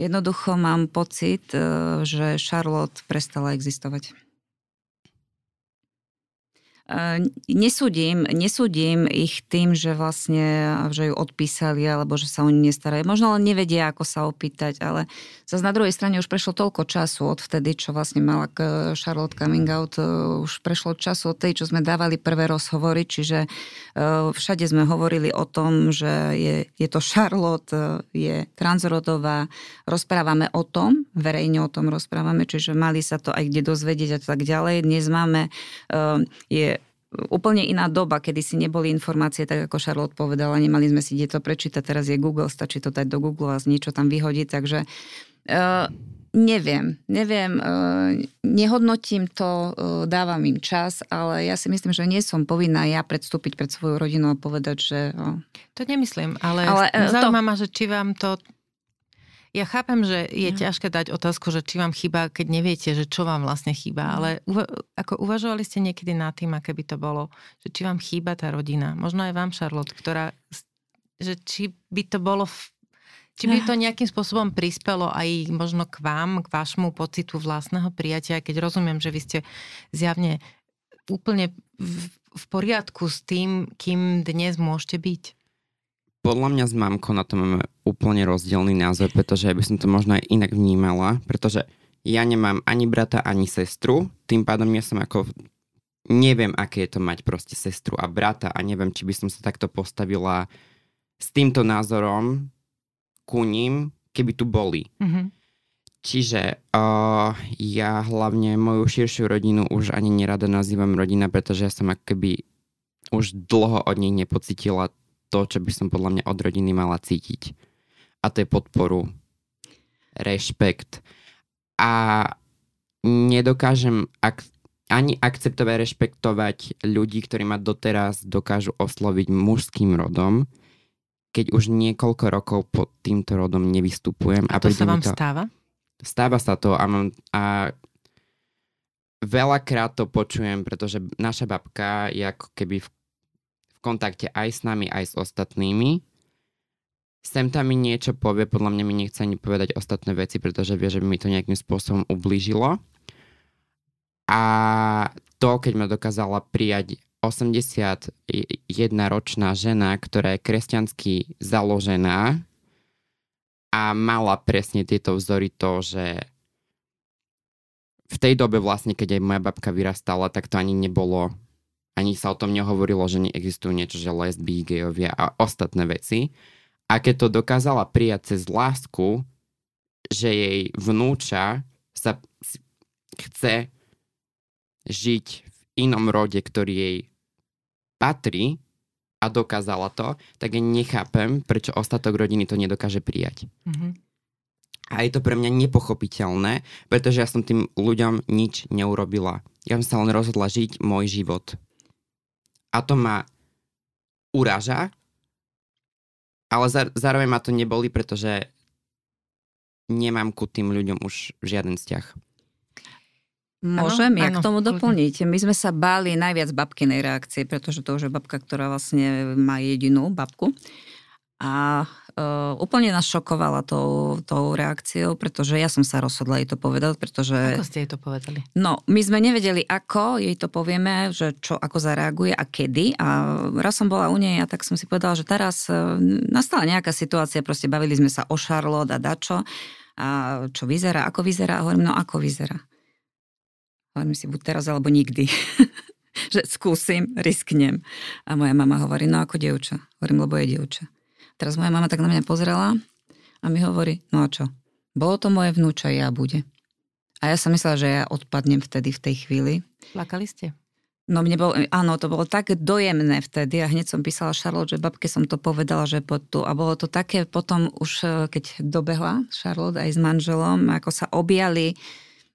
Jednoducho mám pocit, uh, že Charlotte prestala existovať. Nesúdim, nesúdim ich tým, že vlastne že ju odpísali alebo že sa oni nestarajú. Možno len nevedia, ako sa opýtať, ale zase na druhej strane už prešlo toľko času od vtedy, čo vlastne mala Charlotte coming out, e, už prešlo času od tej, čo sme dávali prvé rozhovory, čiže e, všade sme hovorili o tom, že je, je to Charlotte, e, je transrodová, rozprávame o tom, verejne o tom rozprávame, čiže mali sa to aj kde dozvedieť a tak ďalej. Dnes máme, je úplne iná doba, kedy si neboli informácie, tak ako Charlotte povedala, nemali sme si kde to prečítať, teraz je Google, stačí to dať do Google a niečo tam vyhodiť, takže uh, neviem, neviem, uh, nehodnotím to, uh, dávam im čas, ale ja si myslím, že nie som povinná ja predstúpiť pred svoju rodinu a povedať, že... Uh, to nemyslím, ale, ale uh, zaujíma to... ma, že či vám to ja chápem, že je no. ťažké dať otázku, že či vám chýba, keď neviete, že čo vám vlastne chýba, no. ale uva- ako uvažovali ste niekedy nad tým, aké by to bolo, že či vám chýba tá rodina, možno aj vám, Charlotte, ktorá, že či by to bolo či by to *laughs* nejakým spôsobom prispelo aj možno k vám, k vášmu pocitu vlastného prijatia, keď rozumiem, že vy ste zjavne úplne v, v poriadku s tým, kým dnes môžete byť? Podľa mňa s mamkou na to máme úplne rozdielný názor, pretože ja by som to možno aj inak vnímala, pretože ja nemám ani brata, ani sestru, tým pádom ja som ako neviem, aké je to mať proste sestru a brata a neviem, či by som sa takto postavila s týmto názorom ku ním, keby tu boli. Mm-hmm. Čiže uh, ja hlavne moju širšiu rodinu už ani nerada nazývam rodina, pretože ja som akoby už dlho od nich nepocitila to, čo by som podľa mňa od rodiny mala cítiť. A to je podporu, rešpekt. A nedokážem ak, ani akceptovať, rešpektovať ľudí, ktorí ma doteraz dokážu osloviť mužským rodom, keď už niekoľko rokov pod týmto rodom nevystupujem. A to a sa vám to, stáva? Stáva sa to a, mám, a veľakrát to počujem, pretože naša babka je ako keby v, v kontakte aj s nami, aj s ostatnými. Sem tam mi niečo povie, podľa mňa mi nechce ani povedať ostatné veci, pretože vie, že by mi to nejakým spôsobom ublížilo. A to, keď ma dokázala prijať 81-ročná žena, ktorá je kresťansky založená, a mala presne tieto vzory to, že v tej dobe vlastne, keď aj moja babka vyrastala, tak to ani nebolo, ani sa o tom nehovorilo, že neexistujú niečo, že lesby, gejovia a ostatné veci. A keď to dokázala prijať cez lásku, že jej vnúča sa chce žiť v inom rode, ktorý jej patrí, a dokázala to, tak ja nechápem, prečo ostatok rodiny to nedokáže prijať. Mm-hmm. A je to pre mňa nepochopiteľné, pretože ja som tým ľuďom nič neurobila. Ja som sa len rozhodla žiť môj život. A to ma uraža, ale zároveň ma to neboli, pretože nemám ku tým ľuďom už žiaden vzťah. Môžem ano, ja ano, k tomu doplniť. My sme sa báli najviac babkinej reakcie, pretože to už je babka, ktorá vlastne má jedinú babku. A uh, úplne nás šokovala tou, tou reakciou, pretože ja som sa rozhodla jej to povedať, pretože... Ako ste jej to povedali? No, my sme nevedeli, ako jej to povieme, že čo, ako zareaguje a kedy. A raz som bola u nej a tak som si povedala, že teraz uh, nastala nejaká situácia, proste bavili sme sa o Charlotte a dačo a čo vyzerá, ako vyzerá. A hovorím, no ako vyzerá hovorím si buď teraz alebo nikdy. *laughs* že skúsim, risknem. A moja mama hovorí, no ako dievča. Hovorím, lebo je dievča. Teraz moja mama tak na mňa pozrela a mi hovorí, no a čo? Bolo to moje vnúča, ja bude. A ja som myslela, že ja odpadnem vtedy v tej chvíli. Plakali ste? No mne bolo, áno, to bolo tak dojemné vtedy a hneď som písala Charlotte, že babke som to povedala, že pod tu. A bolo to také potom už, eh, keď dobehla Charlotte aj s manželom, ako sa objali,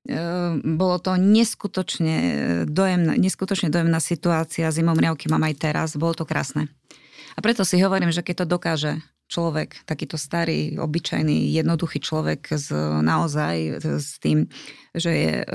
Ehm, bolo to neskutočne dojemná, neskutočne dojemná situácia, zimomriavky mám aj teraz, bolo to krásne. A preto si hovorím, že keď to dokáže človek, takýto starý, obyčajný, jednoduchý človek s, naozaj s tým, že je e,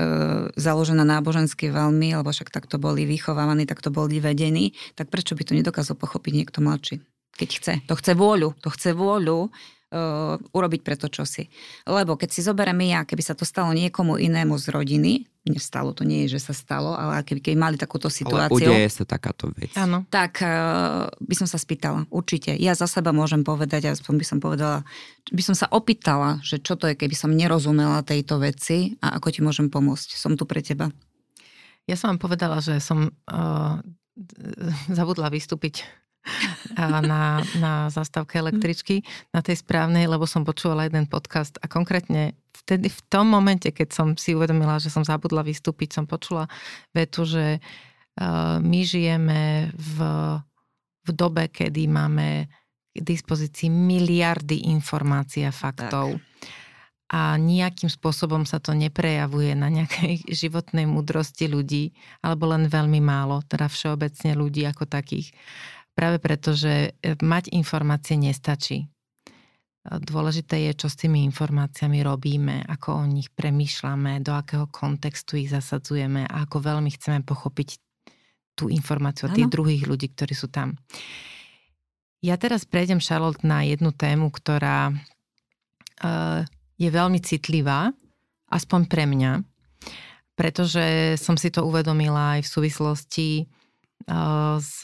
založená nábožensky veľmi, lebo však takto boli vychovávaní, takto boli vedení, tak prečo by to nedokázal pochopiť niekto mladší? Keď chce. To chce vôľu. To chce vôľu uh, urobiť preto čosi. Lebo keď si zoberieme ja, keby sa to stalo niekomu inému z rodiny, nestalo, to nie je, že sa stalo, ale keby, keby mali takúto situáciu... Ale udeje sa takáto vec. Áno. Tak uh, by som sa spýtala, určite. Ja za seba môžem povedať, aspoň by som povedala, by som sa opýtala, že čo to je, keby som nerozumela tejto veci a ako ti môžem pomôcť. Som tu pre teba. Ja som vám povedala, že som uh, zabudla vystúpiť na, na zastávke električky, na tej správnej, lebo som počúvala jeden podcast a konkrétne vtedy, v tom momente, keď som si uvedomila, že som zabudla vystúpiť, som počula vetu, že uh, my žijeme v, v dobe, kedy máme k dispozícii miliardy informácií a faktov. Tak. A nejakým spôsobom sa to neprejavuje na nejakej životnej múdrosti ľudí, alebo len veľmi málo, teda všeobecne ľudí ako takých. Práve preto, že e, mať informácie nestačí. E, dôležité je, čo s tými informáciami robíme, ako o nich premýšľame, do akého kontextu ich zasadzujeme a ako veľmi chceme pochopiť tú informáciu od tých druhých ľudí, ktorí sú tam. Ja teraz prejdem, Charlotte, na jednu tému, ktorá uh, je veľmi citlivá, aspoň pre mňa, pretože som si to uvedomila aj v súvislosti s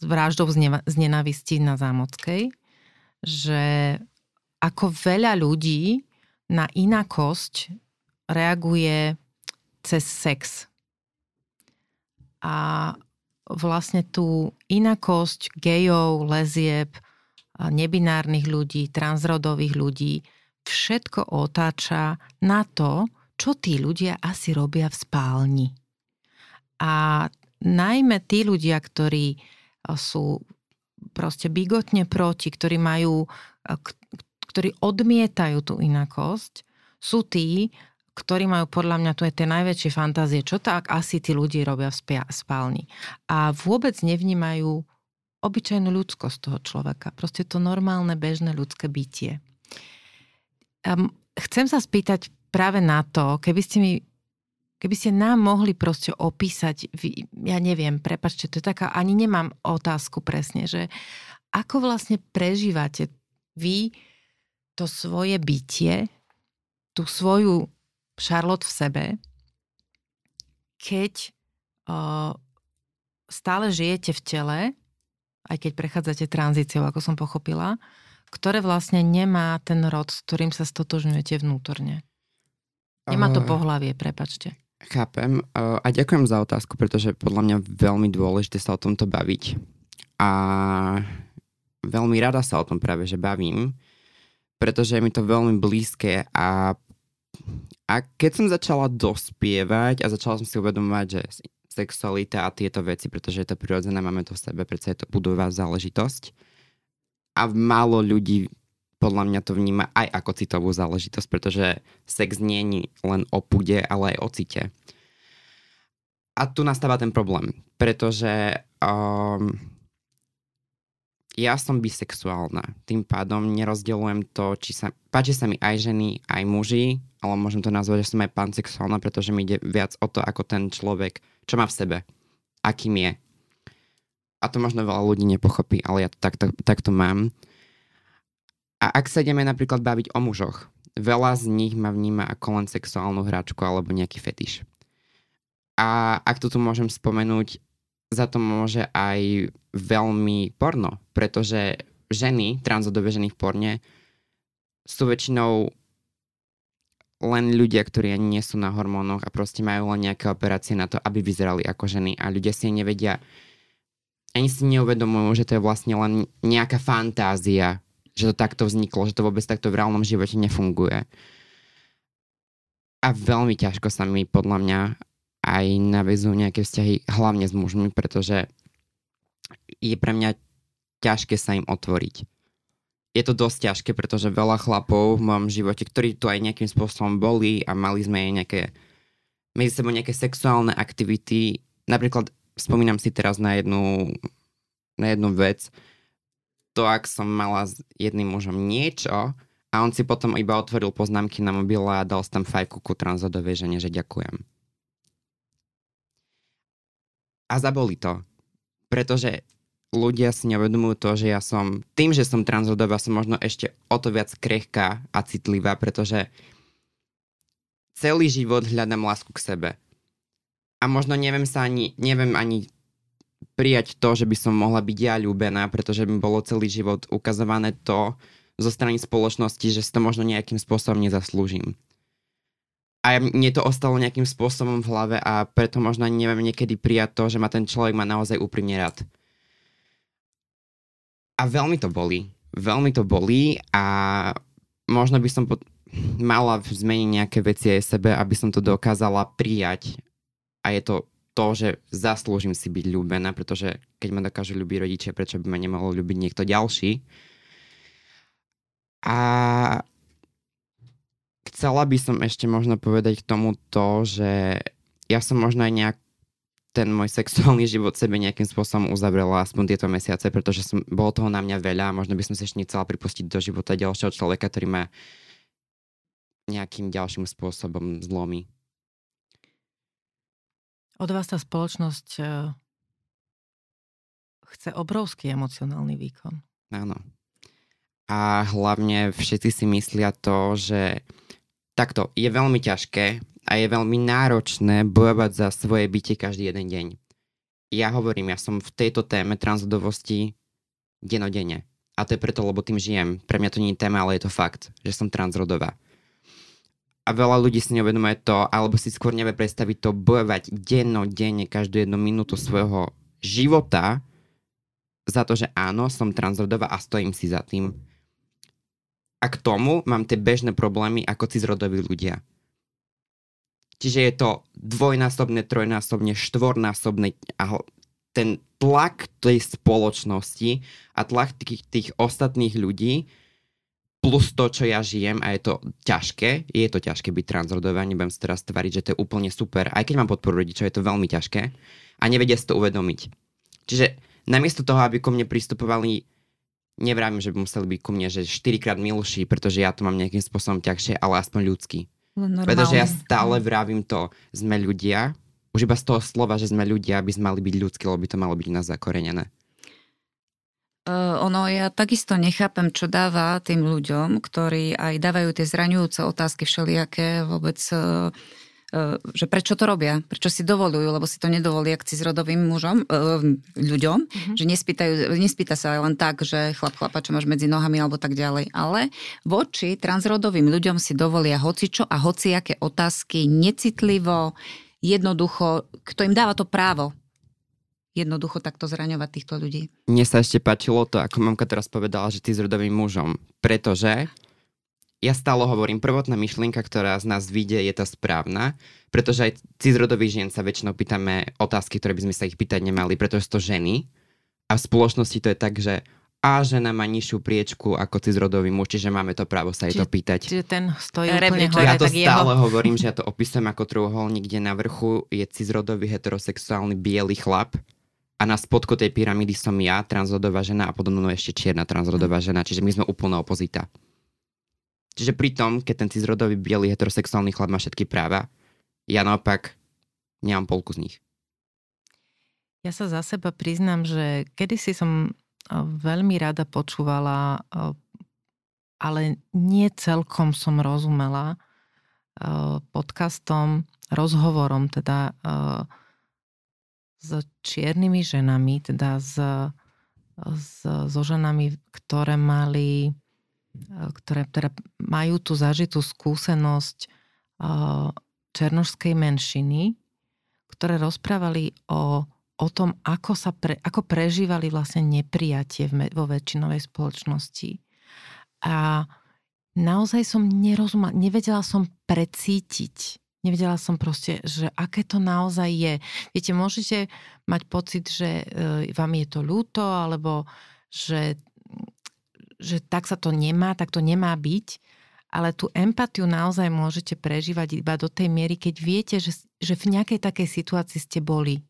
s vraždou z nenavisti na Zámockej, že ako veľa ľudí na inakosť reaguje cez sex. a vlastne tú inakosť gejov, lezieb, nebinárnych ľudí, transrodových ľudí, všetko otáča na to, čo tí ľudia asi robia v spálni. A najmä tí ľudia, ktorí sú proste bigotne proti, ktorí majú, ktorí odmietajú tú inakosť, sú tí, ktorí majú podľa mňa, to je tie najväčšie fantázie, čo tak asi tí ľudí robia v spálni. A vôbec nevnímajú obyčajnú ľudskosť toho človeka. Proste to normálne, bežné ľudské bytie. Um, chcem sa spýtať práve na to, keby ste mi Keby ste nám mohli proste opísať, ja neviem, prepačte, to je taká, ani nemám otázku presne, že ako vlastne prežívate vy to svoje bytie, tú svoju Charlotte v sebe, keď uh, stále žijete v tele, aj keď prechádzate tranzíciou, ako som pochopila, ktoré vlastne nemá ten rod, s ktorým sa stotožňujete vnútorne. Nemá to pohlavie, prepačte. Chápem a ďakujem za otázku, pretože podľa mňa veľmi dôležité sa o tomto baviť. A veľmi rada sa o tom práve, že bavím, pretože je mi to veľmi blízke a, a keď som začala dospievať a začala som si uvedomovať, že sexualita a tieto veci, pretože je to prirodzené, máme to v sebe, pretože je to budová záležitosť. A málo ľudí podľa mňa to vníma aj ako citovú záležitosť, pretože sex nie je len o pude, ale aj o cite. A tu nastáva ten problém, pretože um, ja som bisexuálna, tým pádom nerozdelujem to, či sa, páči sa mi aj ženy, aj muži, ale môžem to nazvať, že som aj pansexuálna, pretože mi ide viac o to, ako ten človek, čo má v sebe, akým je. A to možno veľa ľudí nepochopí, ale ja to takto, takto mám. A ak sa ideme napríklad baviť o mužoch, veľa z nich ma vníma ako len sexuálnu hračku alebo nejaký fetiš. A ak to tu môžem spomenúť, za to môže aj veľmi porno, pretože ženy, transodové ženy v porne, sú väčšinou len ľudia, ktorí ani nie sú na hormónoch a proste majú len nejaké operácie na to, aby vyzerali ako ženy a ľudia si nevedia, ani si neuvedomujú, že to je vlastne len nejaká fantázia že to takto vzniklo, že to vôbec takto v reálnom živote nefunguje. A veľmi ťažko sa mi podľa mňa aj navezujú nejaké vzťahy, hlavne s mužmi, pretože je pre mňa ťažké sa im otvoriť. Je to dosť ťažké, pretože veľa chlapov v mojom živote, ktorí tu aj nejakým spôsobom boli a mali sme aj nejaké medzi sebou nejaké sexuálne aktivity. Napríklad spomínam si teraz na jednu, na jednu vec, to, ak som mala s jedným mužom niečo a on si potom iba otvoril poznámky na mobile a dal tam fajku ku transodovej žene, že ďakujem. A zaboli to. Pretože ľudia si neuvedomujú to, že ja som, tým, že som transrodová, som možno ešte o to viac krehká a citlivá, pretože celý život hľadám lásku k sebe. A možno neviem sa ani, neviem ani prijať to, že by som mohla byť ja ľúbená, pretože mi bolo celý život ukazované to zo strany spoločnosti, že si to možno nejakým spôsobom nezaslúžim. A mne to ostalo nejakým spôsobom v hlave a preto možno ani neviem niekedy prijať to, že ma ten človek má naozaj úprimne rád. A veľmi to boli. Veľmi to boli a možno by som pod... mala zmeniť nejaké veci aj sebe, aby som to dokázala prijať. A je to to, že zaslúžim si byť ľúbená, pretože keď ma dokážu ľúbiť rodičia, prečo by ma nemohol ľúbiť niekto ďalší. A chcela by som ešte možno povedať k tomu to, že ja som možno aj nejak ten môj sexuálny život sebe nejakým spôsobom uzavrela aspoň tieto mesiace, pretože som, bolo toho na mňa veľa a možno by som sa ešte nechcela pripustiť do života ďalšieho človeka, ktorý ma nejakým ďalším spôsobom zlomí. Od vás tá spoločnosť e, chce obrovský emocionálny výkon. Áno. A hlavne všetci si myslia to, že takto je veľmi ťažké a je veľmi náročné bojovať za svoje bytie každý jeden deň. Ja hovorím, ja som v tejto téme transrodovosti denodene. A to je preto, lebo tým žijem. Pre mňa to nie je téma, ale je to fakt, že som transrodová. A veľa ľudí si neuvedomuje to, alebo si skôr nevie predstaviť to bojovať denne, každú jednu minútu svojho života za to, že áno, som transrodová a stojím si za tým. A k tomu mám tie bežné problémy ako cisrodoví ľudia. Čiže je to dvojnásobne, trojnásobne, štvornásobne a ten tlak tej spoločnosti a tlak tých, tých ostatných ľudí plus to, čo ja žijem a je to ťažké, je to ťažké byť transrodové, nebudem sa teraz tvariť, že to je úplne super, aj keď mám podporu rodičov, je to veľmi ťažké a nevedia si to uvedomiť. Čiže namiesto toho, aby ko mne pristupovali, nevrávim, že by museli byť ku mne, že 4 krát milší, pretože ja to mám nejakým spôsobom ťažšie, ale aspoň ľudský. No, pretože ja stále vravím to, sme ľudia, už iba z toho slova, že sme ľudia, aby sme mali byť ľudskí, lebo by to malo byť nás zakorenené. Uh, ono, ja takisto nechápem, čo dáva tým ľuďom, ktorí aj dávajú tie zraňujúce otázky všelijaké vôbec, uh, uh, že prečo to robia, prečo si dovolujú, lebo si to nedovolia k cizrodovým mužom, uh, ľuďom, uh-huh. že nespýtajú, nespýta sa len tak, že chlap chlapa, čo máš medzi nohami alebo tak ďalej, ale voči transrodovým ľuďom si dovolia hocičo a hociaké otázky necitlivo, jednoducho, kto im dáva to právo jednoducho takto zraňovať týchto ľudí. Mne sa ešte páčilo to, ako mamka teraz povedala, že ty s rodovým mužom, pretože ja stále hovorím, prvotná myšlienka, ktorá z nás vyjde, je tá správna, pretože aj cizrodových žien sa väčšinou pýtame otázky, ktoré by sme sa ich pýtať nemali, pretože sú to ženy. A v spoločnosti to je tak, že a žena má nižšiu priečku ako cizrodový muž, čiže máme to právo sa jej to pýtať. Čiže ten stojí úplne hore, Ja to tak stále jeho... hovorím, že ja to opisujem ako trojuholník, kde na vrchu je cizrodový heterosexuálny biely chlap a na spodku tej pyramídy som ja, transrodová žena a podobno ešte čierna transrodová mm. žena, čiže my sme úplná opozita. Čiže pri tom, keď ten cizrodový biely heterosexuálny chlap má všetky práva, ja naopak nemám polku z nich. Ja sa za seba priznám, že kedysi som veľmi rada počúvala, ale nie celkom som rozumela podcastom, rozhovorom teda s čiernymi ženami, teda s, s, so ženami, ktoré mali, ktoré teda majú tú zažitú skúsenosť černožskej menšiny, ktoré rozprávali o, o tom, ako, sa pre, ako prežívali vlastne neprijatie vo väčšinovej spoločnosti. A naozaj som nerozumela, nevedela som precítiť Nevedela som proste, že aké to naozaj je. Viete, môžete mať pocit, že e, vám je to ľúto, alebo že, že tak sa to nemá, tak to nemá byť. Ale tú empatiu naozaj môžete prežívať iba do tej miery, keď viete, že, že v nejakej takej situácii ste boli.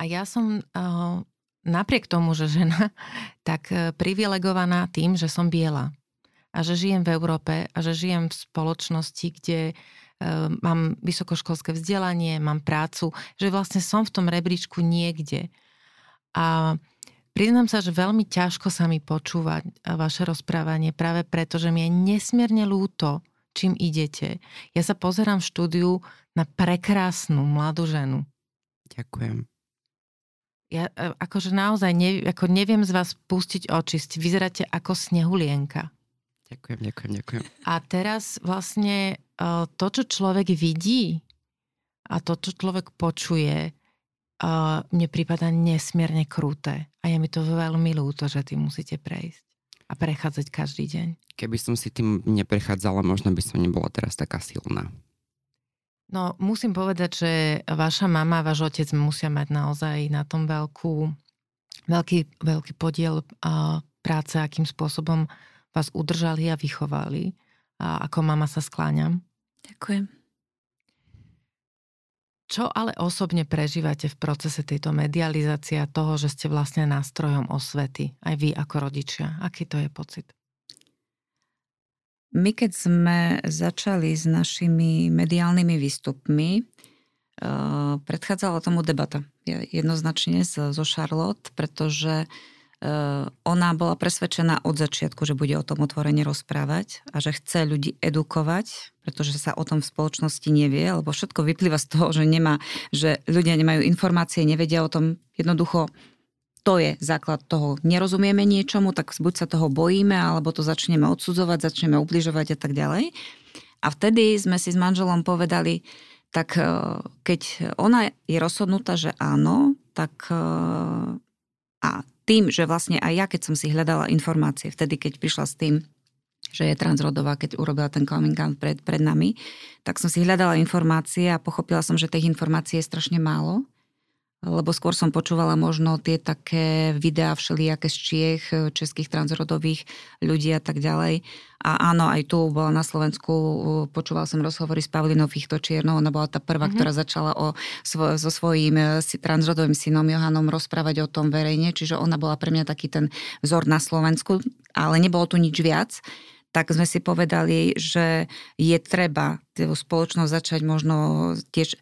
A ja som e, napriek tomu, že žena, tak e, privilegovaná tým, že som biela a že žijem v Európe a že žijem v spoločnosti, kde e, mám vysokoškolské vzdelanie, mám prácu, že vlastne som v tom rebríčku niekde. A priznám sa, že veľmi ťažko sa mi počúva vaše rozprávanie práve preto, že mi je nesmierne ľúto, čím idete. Ja sa pozerám v štúdiu na prekrásnu mladú ženu. Ďakujem. Ja e, akože naozaj ne, ako neviem z vás pustiť oči. Vyzeráte ako snehulienka. Ďakujem, ďakujem, ďakujem. A teraz vlastne e, to, čo človek vidí a to, čo človek počuje, e, mne prípada nesmierne krúte. A je mi to veľmi ľúto, že tým musíte prejsť a prechádzať každý deň. Keby som si tým neprechádzala, možno by som nebola teraz taká silná. No, musím povedať, že vaša mama a váš otec musia mať naozaj na tom veľkú, veľký, veľký podiel a práce, akým spôsobom vás udržali a vychovali. A ako mama sa skláňam. Ďakujem. Čo ale osobne prežívate v procese tejto medializácie a toho, že ste vlastne nástrojom osvety, aj vy ako rodičia? Aký to je pocit? My keď sme začali s našimi mediálnymi výstupmi, eh, predchádzala tomu debata jednoznačne zo Charlotte, pretože Eh, ona bola presvedčená od začiatku, že bude o tom otvorene rozprávať a že chce ľudí edukovať, pretože sa o tom v spoločnosti nevie, lebo všetko vyplýva z toho, že, nemá, že ľudia nemajú informácie, nevedia o tom. Jednoducho to je základ toho. Nerozumieme niečomu, tak buď sa toho bojíme, alebo to začneme odsudzovať, začneme ubližovať a tak ďalej. A vtedy sme si s manželom povedali, tak e, keď ona je rozhodnutá, že áno, tak e, a tým, že vlastne aj ja, keď som si hľadala informácie, vtedy, keď prišla s tým, že je transrodová, keď urobila ten coming out pred, pred nami, tak som si hľadala informácie a pochopila som, že tých informácií je strašne málo lebo skôr som počúvala možno tie také videá všelijaké z Čiech, českých transrodových ľudí a tak ďalej. A áno, aj tu bola na Slovensku, počúvala som rozhovory s Pavlinou Fichtočiernou, ona bola tá prvá, mm-hmm. ktorá začala o, svo, so svojím e, transrodovým synom Johanom rozprávať o tom verejne, čiže ona bola pre mňa taký ten vzor na Slovensku, ale nebolo tu nič viac tak sme si povedali, že je treba spoločnosť začať možno tiež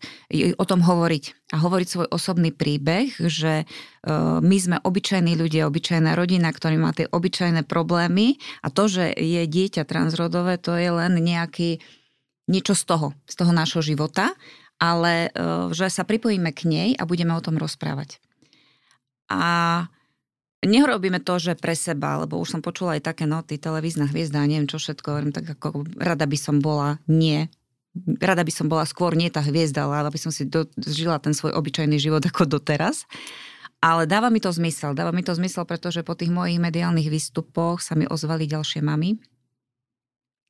o tom hovoriť a hovoriť svoj osobný príbeh, že e, my sme obyčajní ľudia, obyčajná rodina, ktorí má tie obyčajné problémy a to, že je dieťa transrodové, to je len nejaký niečo z toho, z toho nášho života, ale e, že sa pripojíme k nej a budeme o tom rozprávať. A Nerobíme to, že pre seba, lebo už som počula aj také noty, televízna hviezda, neviem čo všetko, hovorím, tak ako rada by som bola, nie. Rada by som bola skôr nie tá hviezda, ale aby som si do, žila ten svoj obyčajný život ako doteraz. Ale dáva mi to zmysel. Dáva mi to zmysel, pretože po tých mojich mediálnych výstupoch sa mi ozvali ďalšie mamy,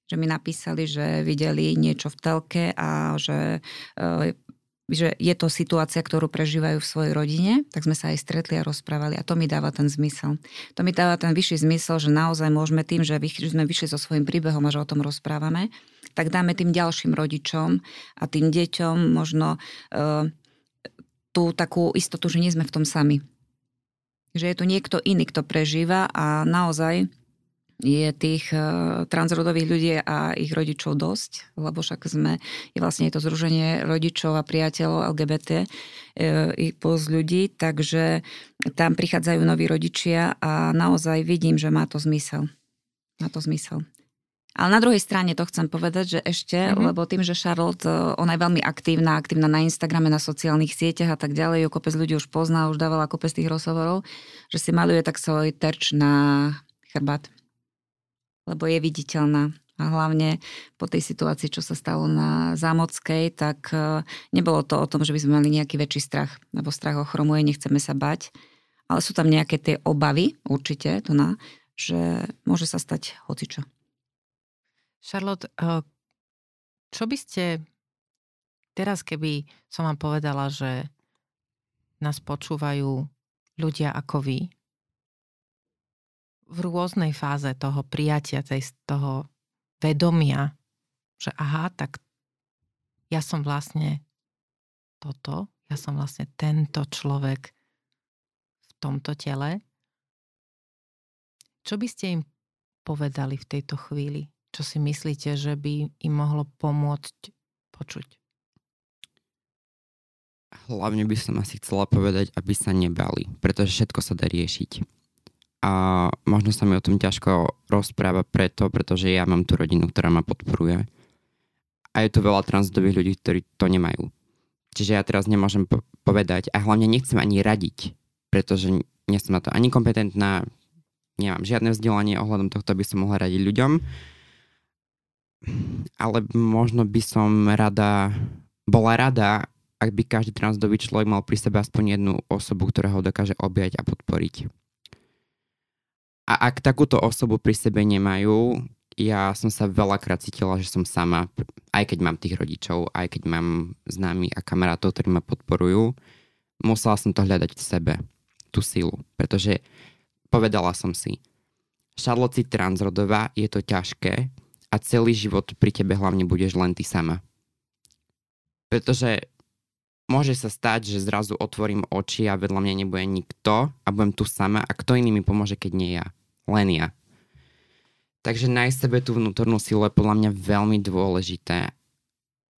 že mi napísali, že videli niečo v telke a že e, že je to situácia, ktorú prežívajú v svojej rodine, tak sme sa aj stretli a rozprávali a to mi dáva ten zmysel. To mi dáva ten vyšší zmysel, že naozaj môžeme tým, že sme vyšli so svojím príbehom a že o tom rozprávame, tak dáme tým ďalším rodičom a tým deťom možno uh, tú takú istotu, že nie sme v tom sami. Že je tu niekto iný, kto prežíva a naozaj je tých e, transrodových ľudí a ich rodičov dosť, lebo však sme, je vlastne to združenie rodičov a priateľov LGBT e, i plus ľudí, takže tam prichádzajú noví rodičia a naozaj vidím, že má to zmysel. Má to zmysel. Ale na druhej strane to chcem povedať, že ešte, mm-hmm. lebo tým, že Charlotte, e, ona je veľmi aktívna, aktívna na Instagrame, na sociálnych sieťach a tak ďalej, ju kopec ľudí už pozná, už dávala kopec tých rozhovorov, že si maluje tak svoj terč na chrbát lebo je viditeľná. A hlavne po tej situácii, čo sa stalo na Zámockej, tak e, nebolo to o tom, že by sme mali nejaký väčší strach, lebo strach ochromuje, nechceme sa bať. Ale sú tam nejaké tie obavy, určite, to na, že môže sa stať hocičo. Charlotte, e, čo by ste teraz, keby som vám povedala, že nás počúvajú ľudia ako vy, v rôznej fáze toho prijatia, tej, toho vedomia, že aha, tak ja som vlastne toto, ja som vlastne tento človek v tomto tele. Čo by ste im povedali v tejto chvíli? Čo si myslíte, že by im mohlo pomôcť počuť? Hlavne by som asi chcela povedať, aby sa nebali, pretože všetko sa dá riešiť a možno sa mi o tom ťažko rozpráva preto, pretože ja mám tú rodinu, ktorá ma podporuje. A je tu veľa transdových ľudí, ktorí to nemajú. Čiže ja teraz nemôžem po- povedať a hlavne nechcem ani radiť, pretože nie som na to ani kompetentná, nemám žiadne vzdelanie ohľadom tohto, aby som mohla radiť ľuďom. Ale možno by som rada, bola rada, ak by každý transdový človek mal pri sebe aspoň jednu osobu, ktorá ho dokáže objať a podporiť. A ak takúto osobu pri sebe nemajú, ja som sa veľakrát cítila, že som sama, aj keď mám tých rodičov, aj keď mám známy a kamarátov, ktorí ma podporujú, musela som to hľadať v sebe, tú silu, pretože povedala som si, Charlotte transrodová, je to ťažké a celý život pri tebe hlavne budeš len ty sama. Pretože môže sa stať, že zrazu otvorím oči a vedľa mňa nebude nikto a budem tu sama a kto iný mi pomôže, keď nie ja. Len ja. Takže nájsť sebe tú vnútornú silu je podľa mňa veľmi dôležité.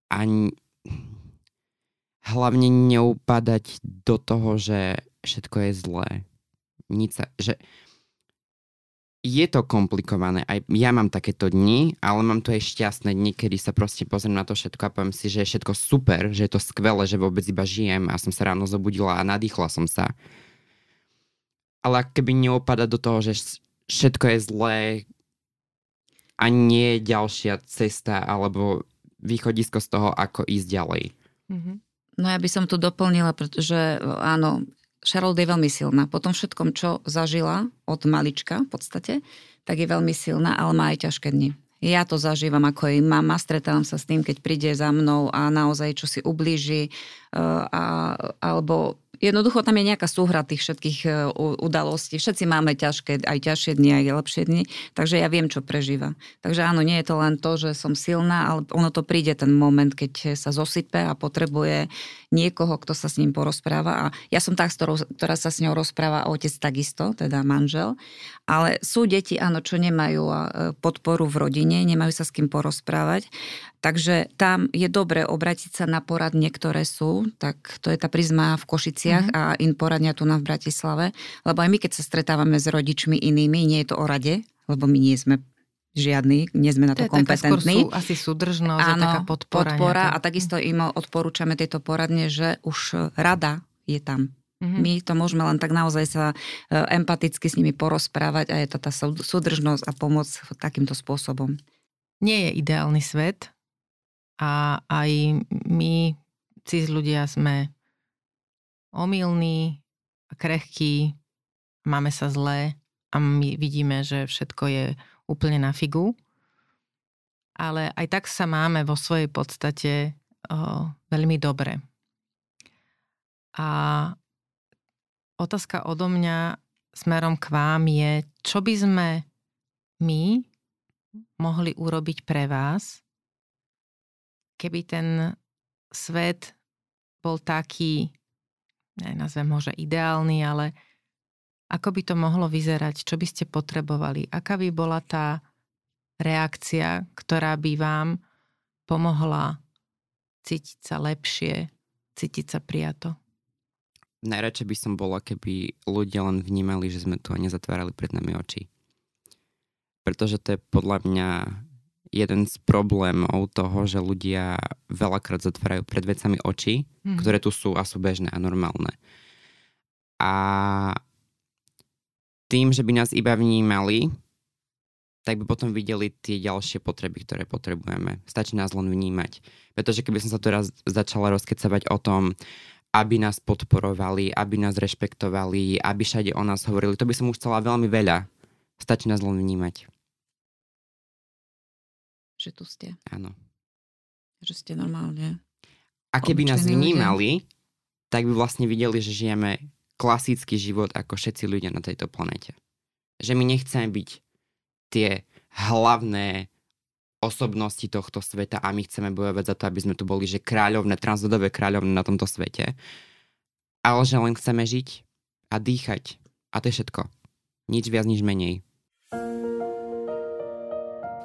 A hlavne neupadať do toho, že všetko je zlé. Nic že je to komplikované. Aj ja mám takéto dni, ale mám to aj šťastné dni, kedy sa proste pozriem na to všetko a poviem si, že je všetko super, že je to skvelé, že vôbec iba žijem a som sa ráno zobudila a nadýchla som sa. Ale keby neopada do toho, že všetko je zlé, a nie ďalšia cesta alebo východisko z toho, ako ísť ďalej. Mm-hmm. No ja by som to doplnila, pretože áno, Charlotte je veľmi silná. Po tom všetkom, čo zažila od malička v podstate, tak je veľmi silná, ale má aj ťažké dni. Ja to zažívam ako jej mama, stretávam sa s tým, keď príde za mnou a naozaj čo si ublíži, uh, a, alebo Jednoducho tam je nejaká súhra tých všetkých e, udalostí. Všetci máme ťažké, aj ťažšie dni, aj lepšie dni, takže ja viem, čo prežíva. Takže áno, nie je to len to, že som silná, ale ono to príde ten moment, keď sa zosype a potrebuje niekoho, kto sa s ním porozpráva. A ja som tá, ktorá sa s ňou rozpráva, a otec takisto, teda manžel. Ale sú deti, áno, čo nemajú e, podporu v rodine, nemajú sa s kým porozprávať. Takže tam je dobré obratiť sa na poradne, ktoré sú, tak to je tá prizma v Košiciach mm-hmm. a in poradňa tu na v Bratislave, lebo aj my, keď sa stretávame s rodičmi inými, nie je to o rade, lebo my nie sme žiadny, nie sme na to, to kompetentní. Sú, asi súdržnosť Áno, a taká podpora. podpora a takisto im odporúčame tieto poradne, že už rada je tam. Mm-hmm. My to môžeme len tak naozaj sa e, empaticky s nimi porozprávať a je to tá súdržnosť a pomoc takýmto spôsobom. Nie je ideálny svet, a aj my, cis ľudia, sme omylní, krehkí, máme sa zlé a my vidíme, že všetko je úplne na figu. Ale aj tak sa máme vo svojej podstate o, veľmi dobre. A otázka odo mňa smerom k vám je, čo by sme my mohli urobiť pre vás, keby ten svet bol taký, nazvem ho, že ideálny, ale ako by to mohlo vyzerať, čo by ste potrebovali, aká by bola tá reakcia, ktorá by vám pomohla cítiť sa lepšie, cítiť sa prijato? Najradšej by som bola, keby ľudia len vnímali, že sme tu a nezatvárali pred nami oči. Pretože to je podľa mňa jeden z problémov toho, že ľudia veľakrát zatvárajú pred vecami oči, mm. ktoré tu sú a sú bežné a normálne. A tým, že by nás iba vnímali, tak by potom videli tie ďalšie potreby, ktoré potrebujeme. Stačí nás len vnímať. Pretože keby som sa teraz začala rozkecavať o tom, aby nás podporovali, aby nás rešpektovali, aby všade o nás hovorili, to by som už chcela veľmi veľa. Stačí nás len vnímať že tu ste. Áno. Že ste normálne A keby nás vnímali, ľudia. tak by vlastne videli, že žijeme klasický život ako všetci ľudia na tejto planete. Že my nechceme byť tie hlavné osobnosti tohto sveta a my chceme bojovať za to, aby sme tu boli, že kráľovné, transrodové kráľovné na tomto svete. Ale že len chceme žiť a dýchať. A to je všetko. Nič viac, nič menej.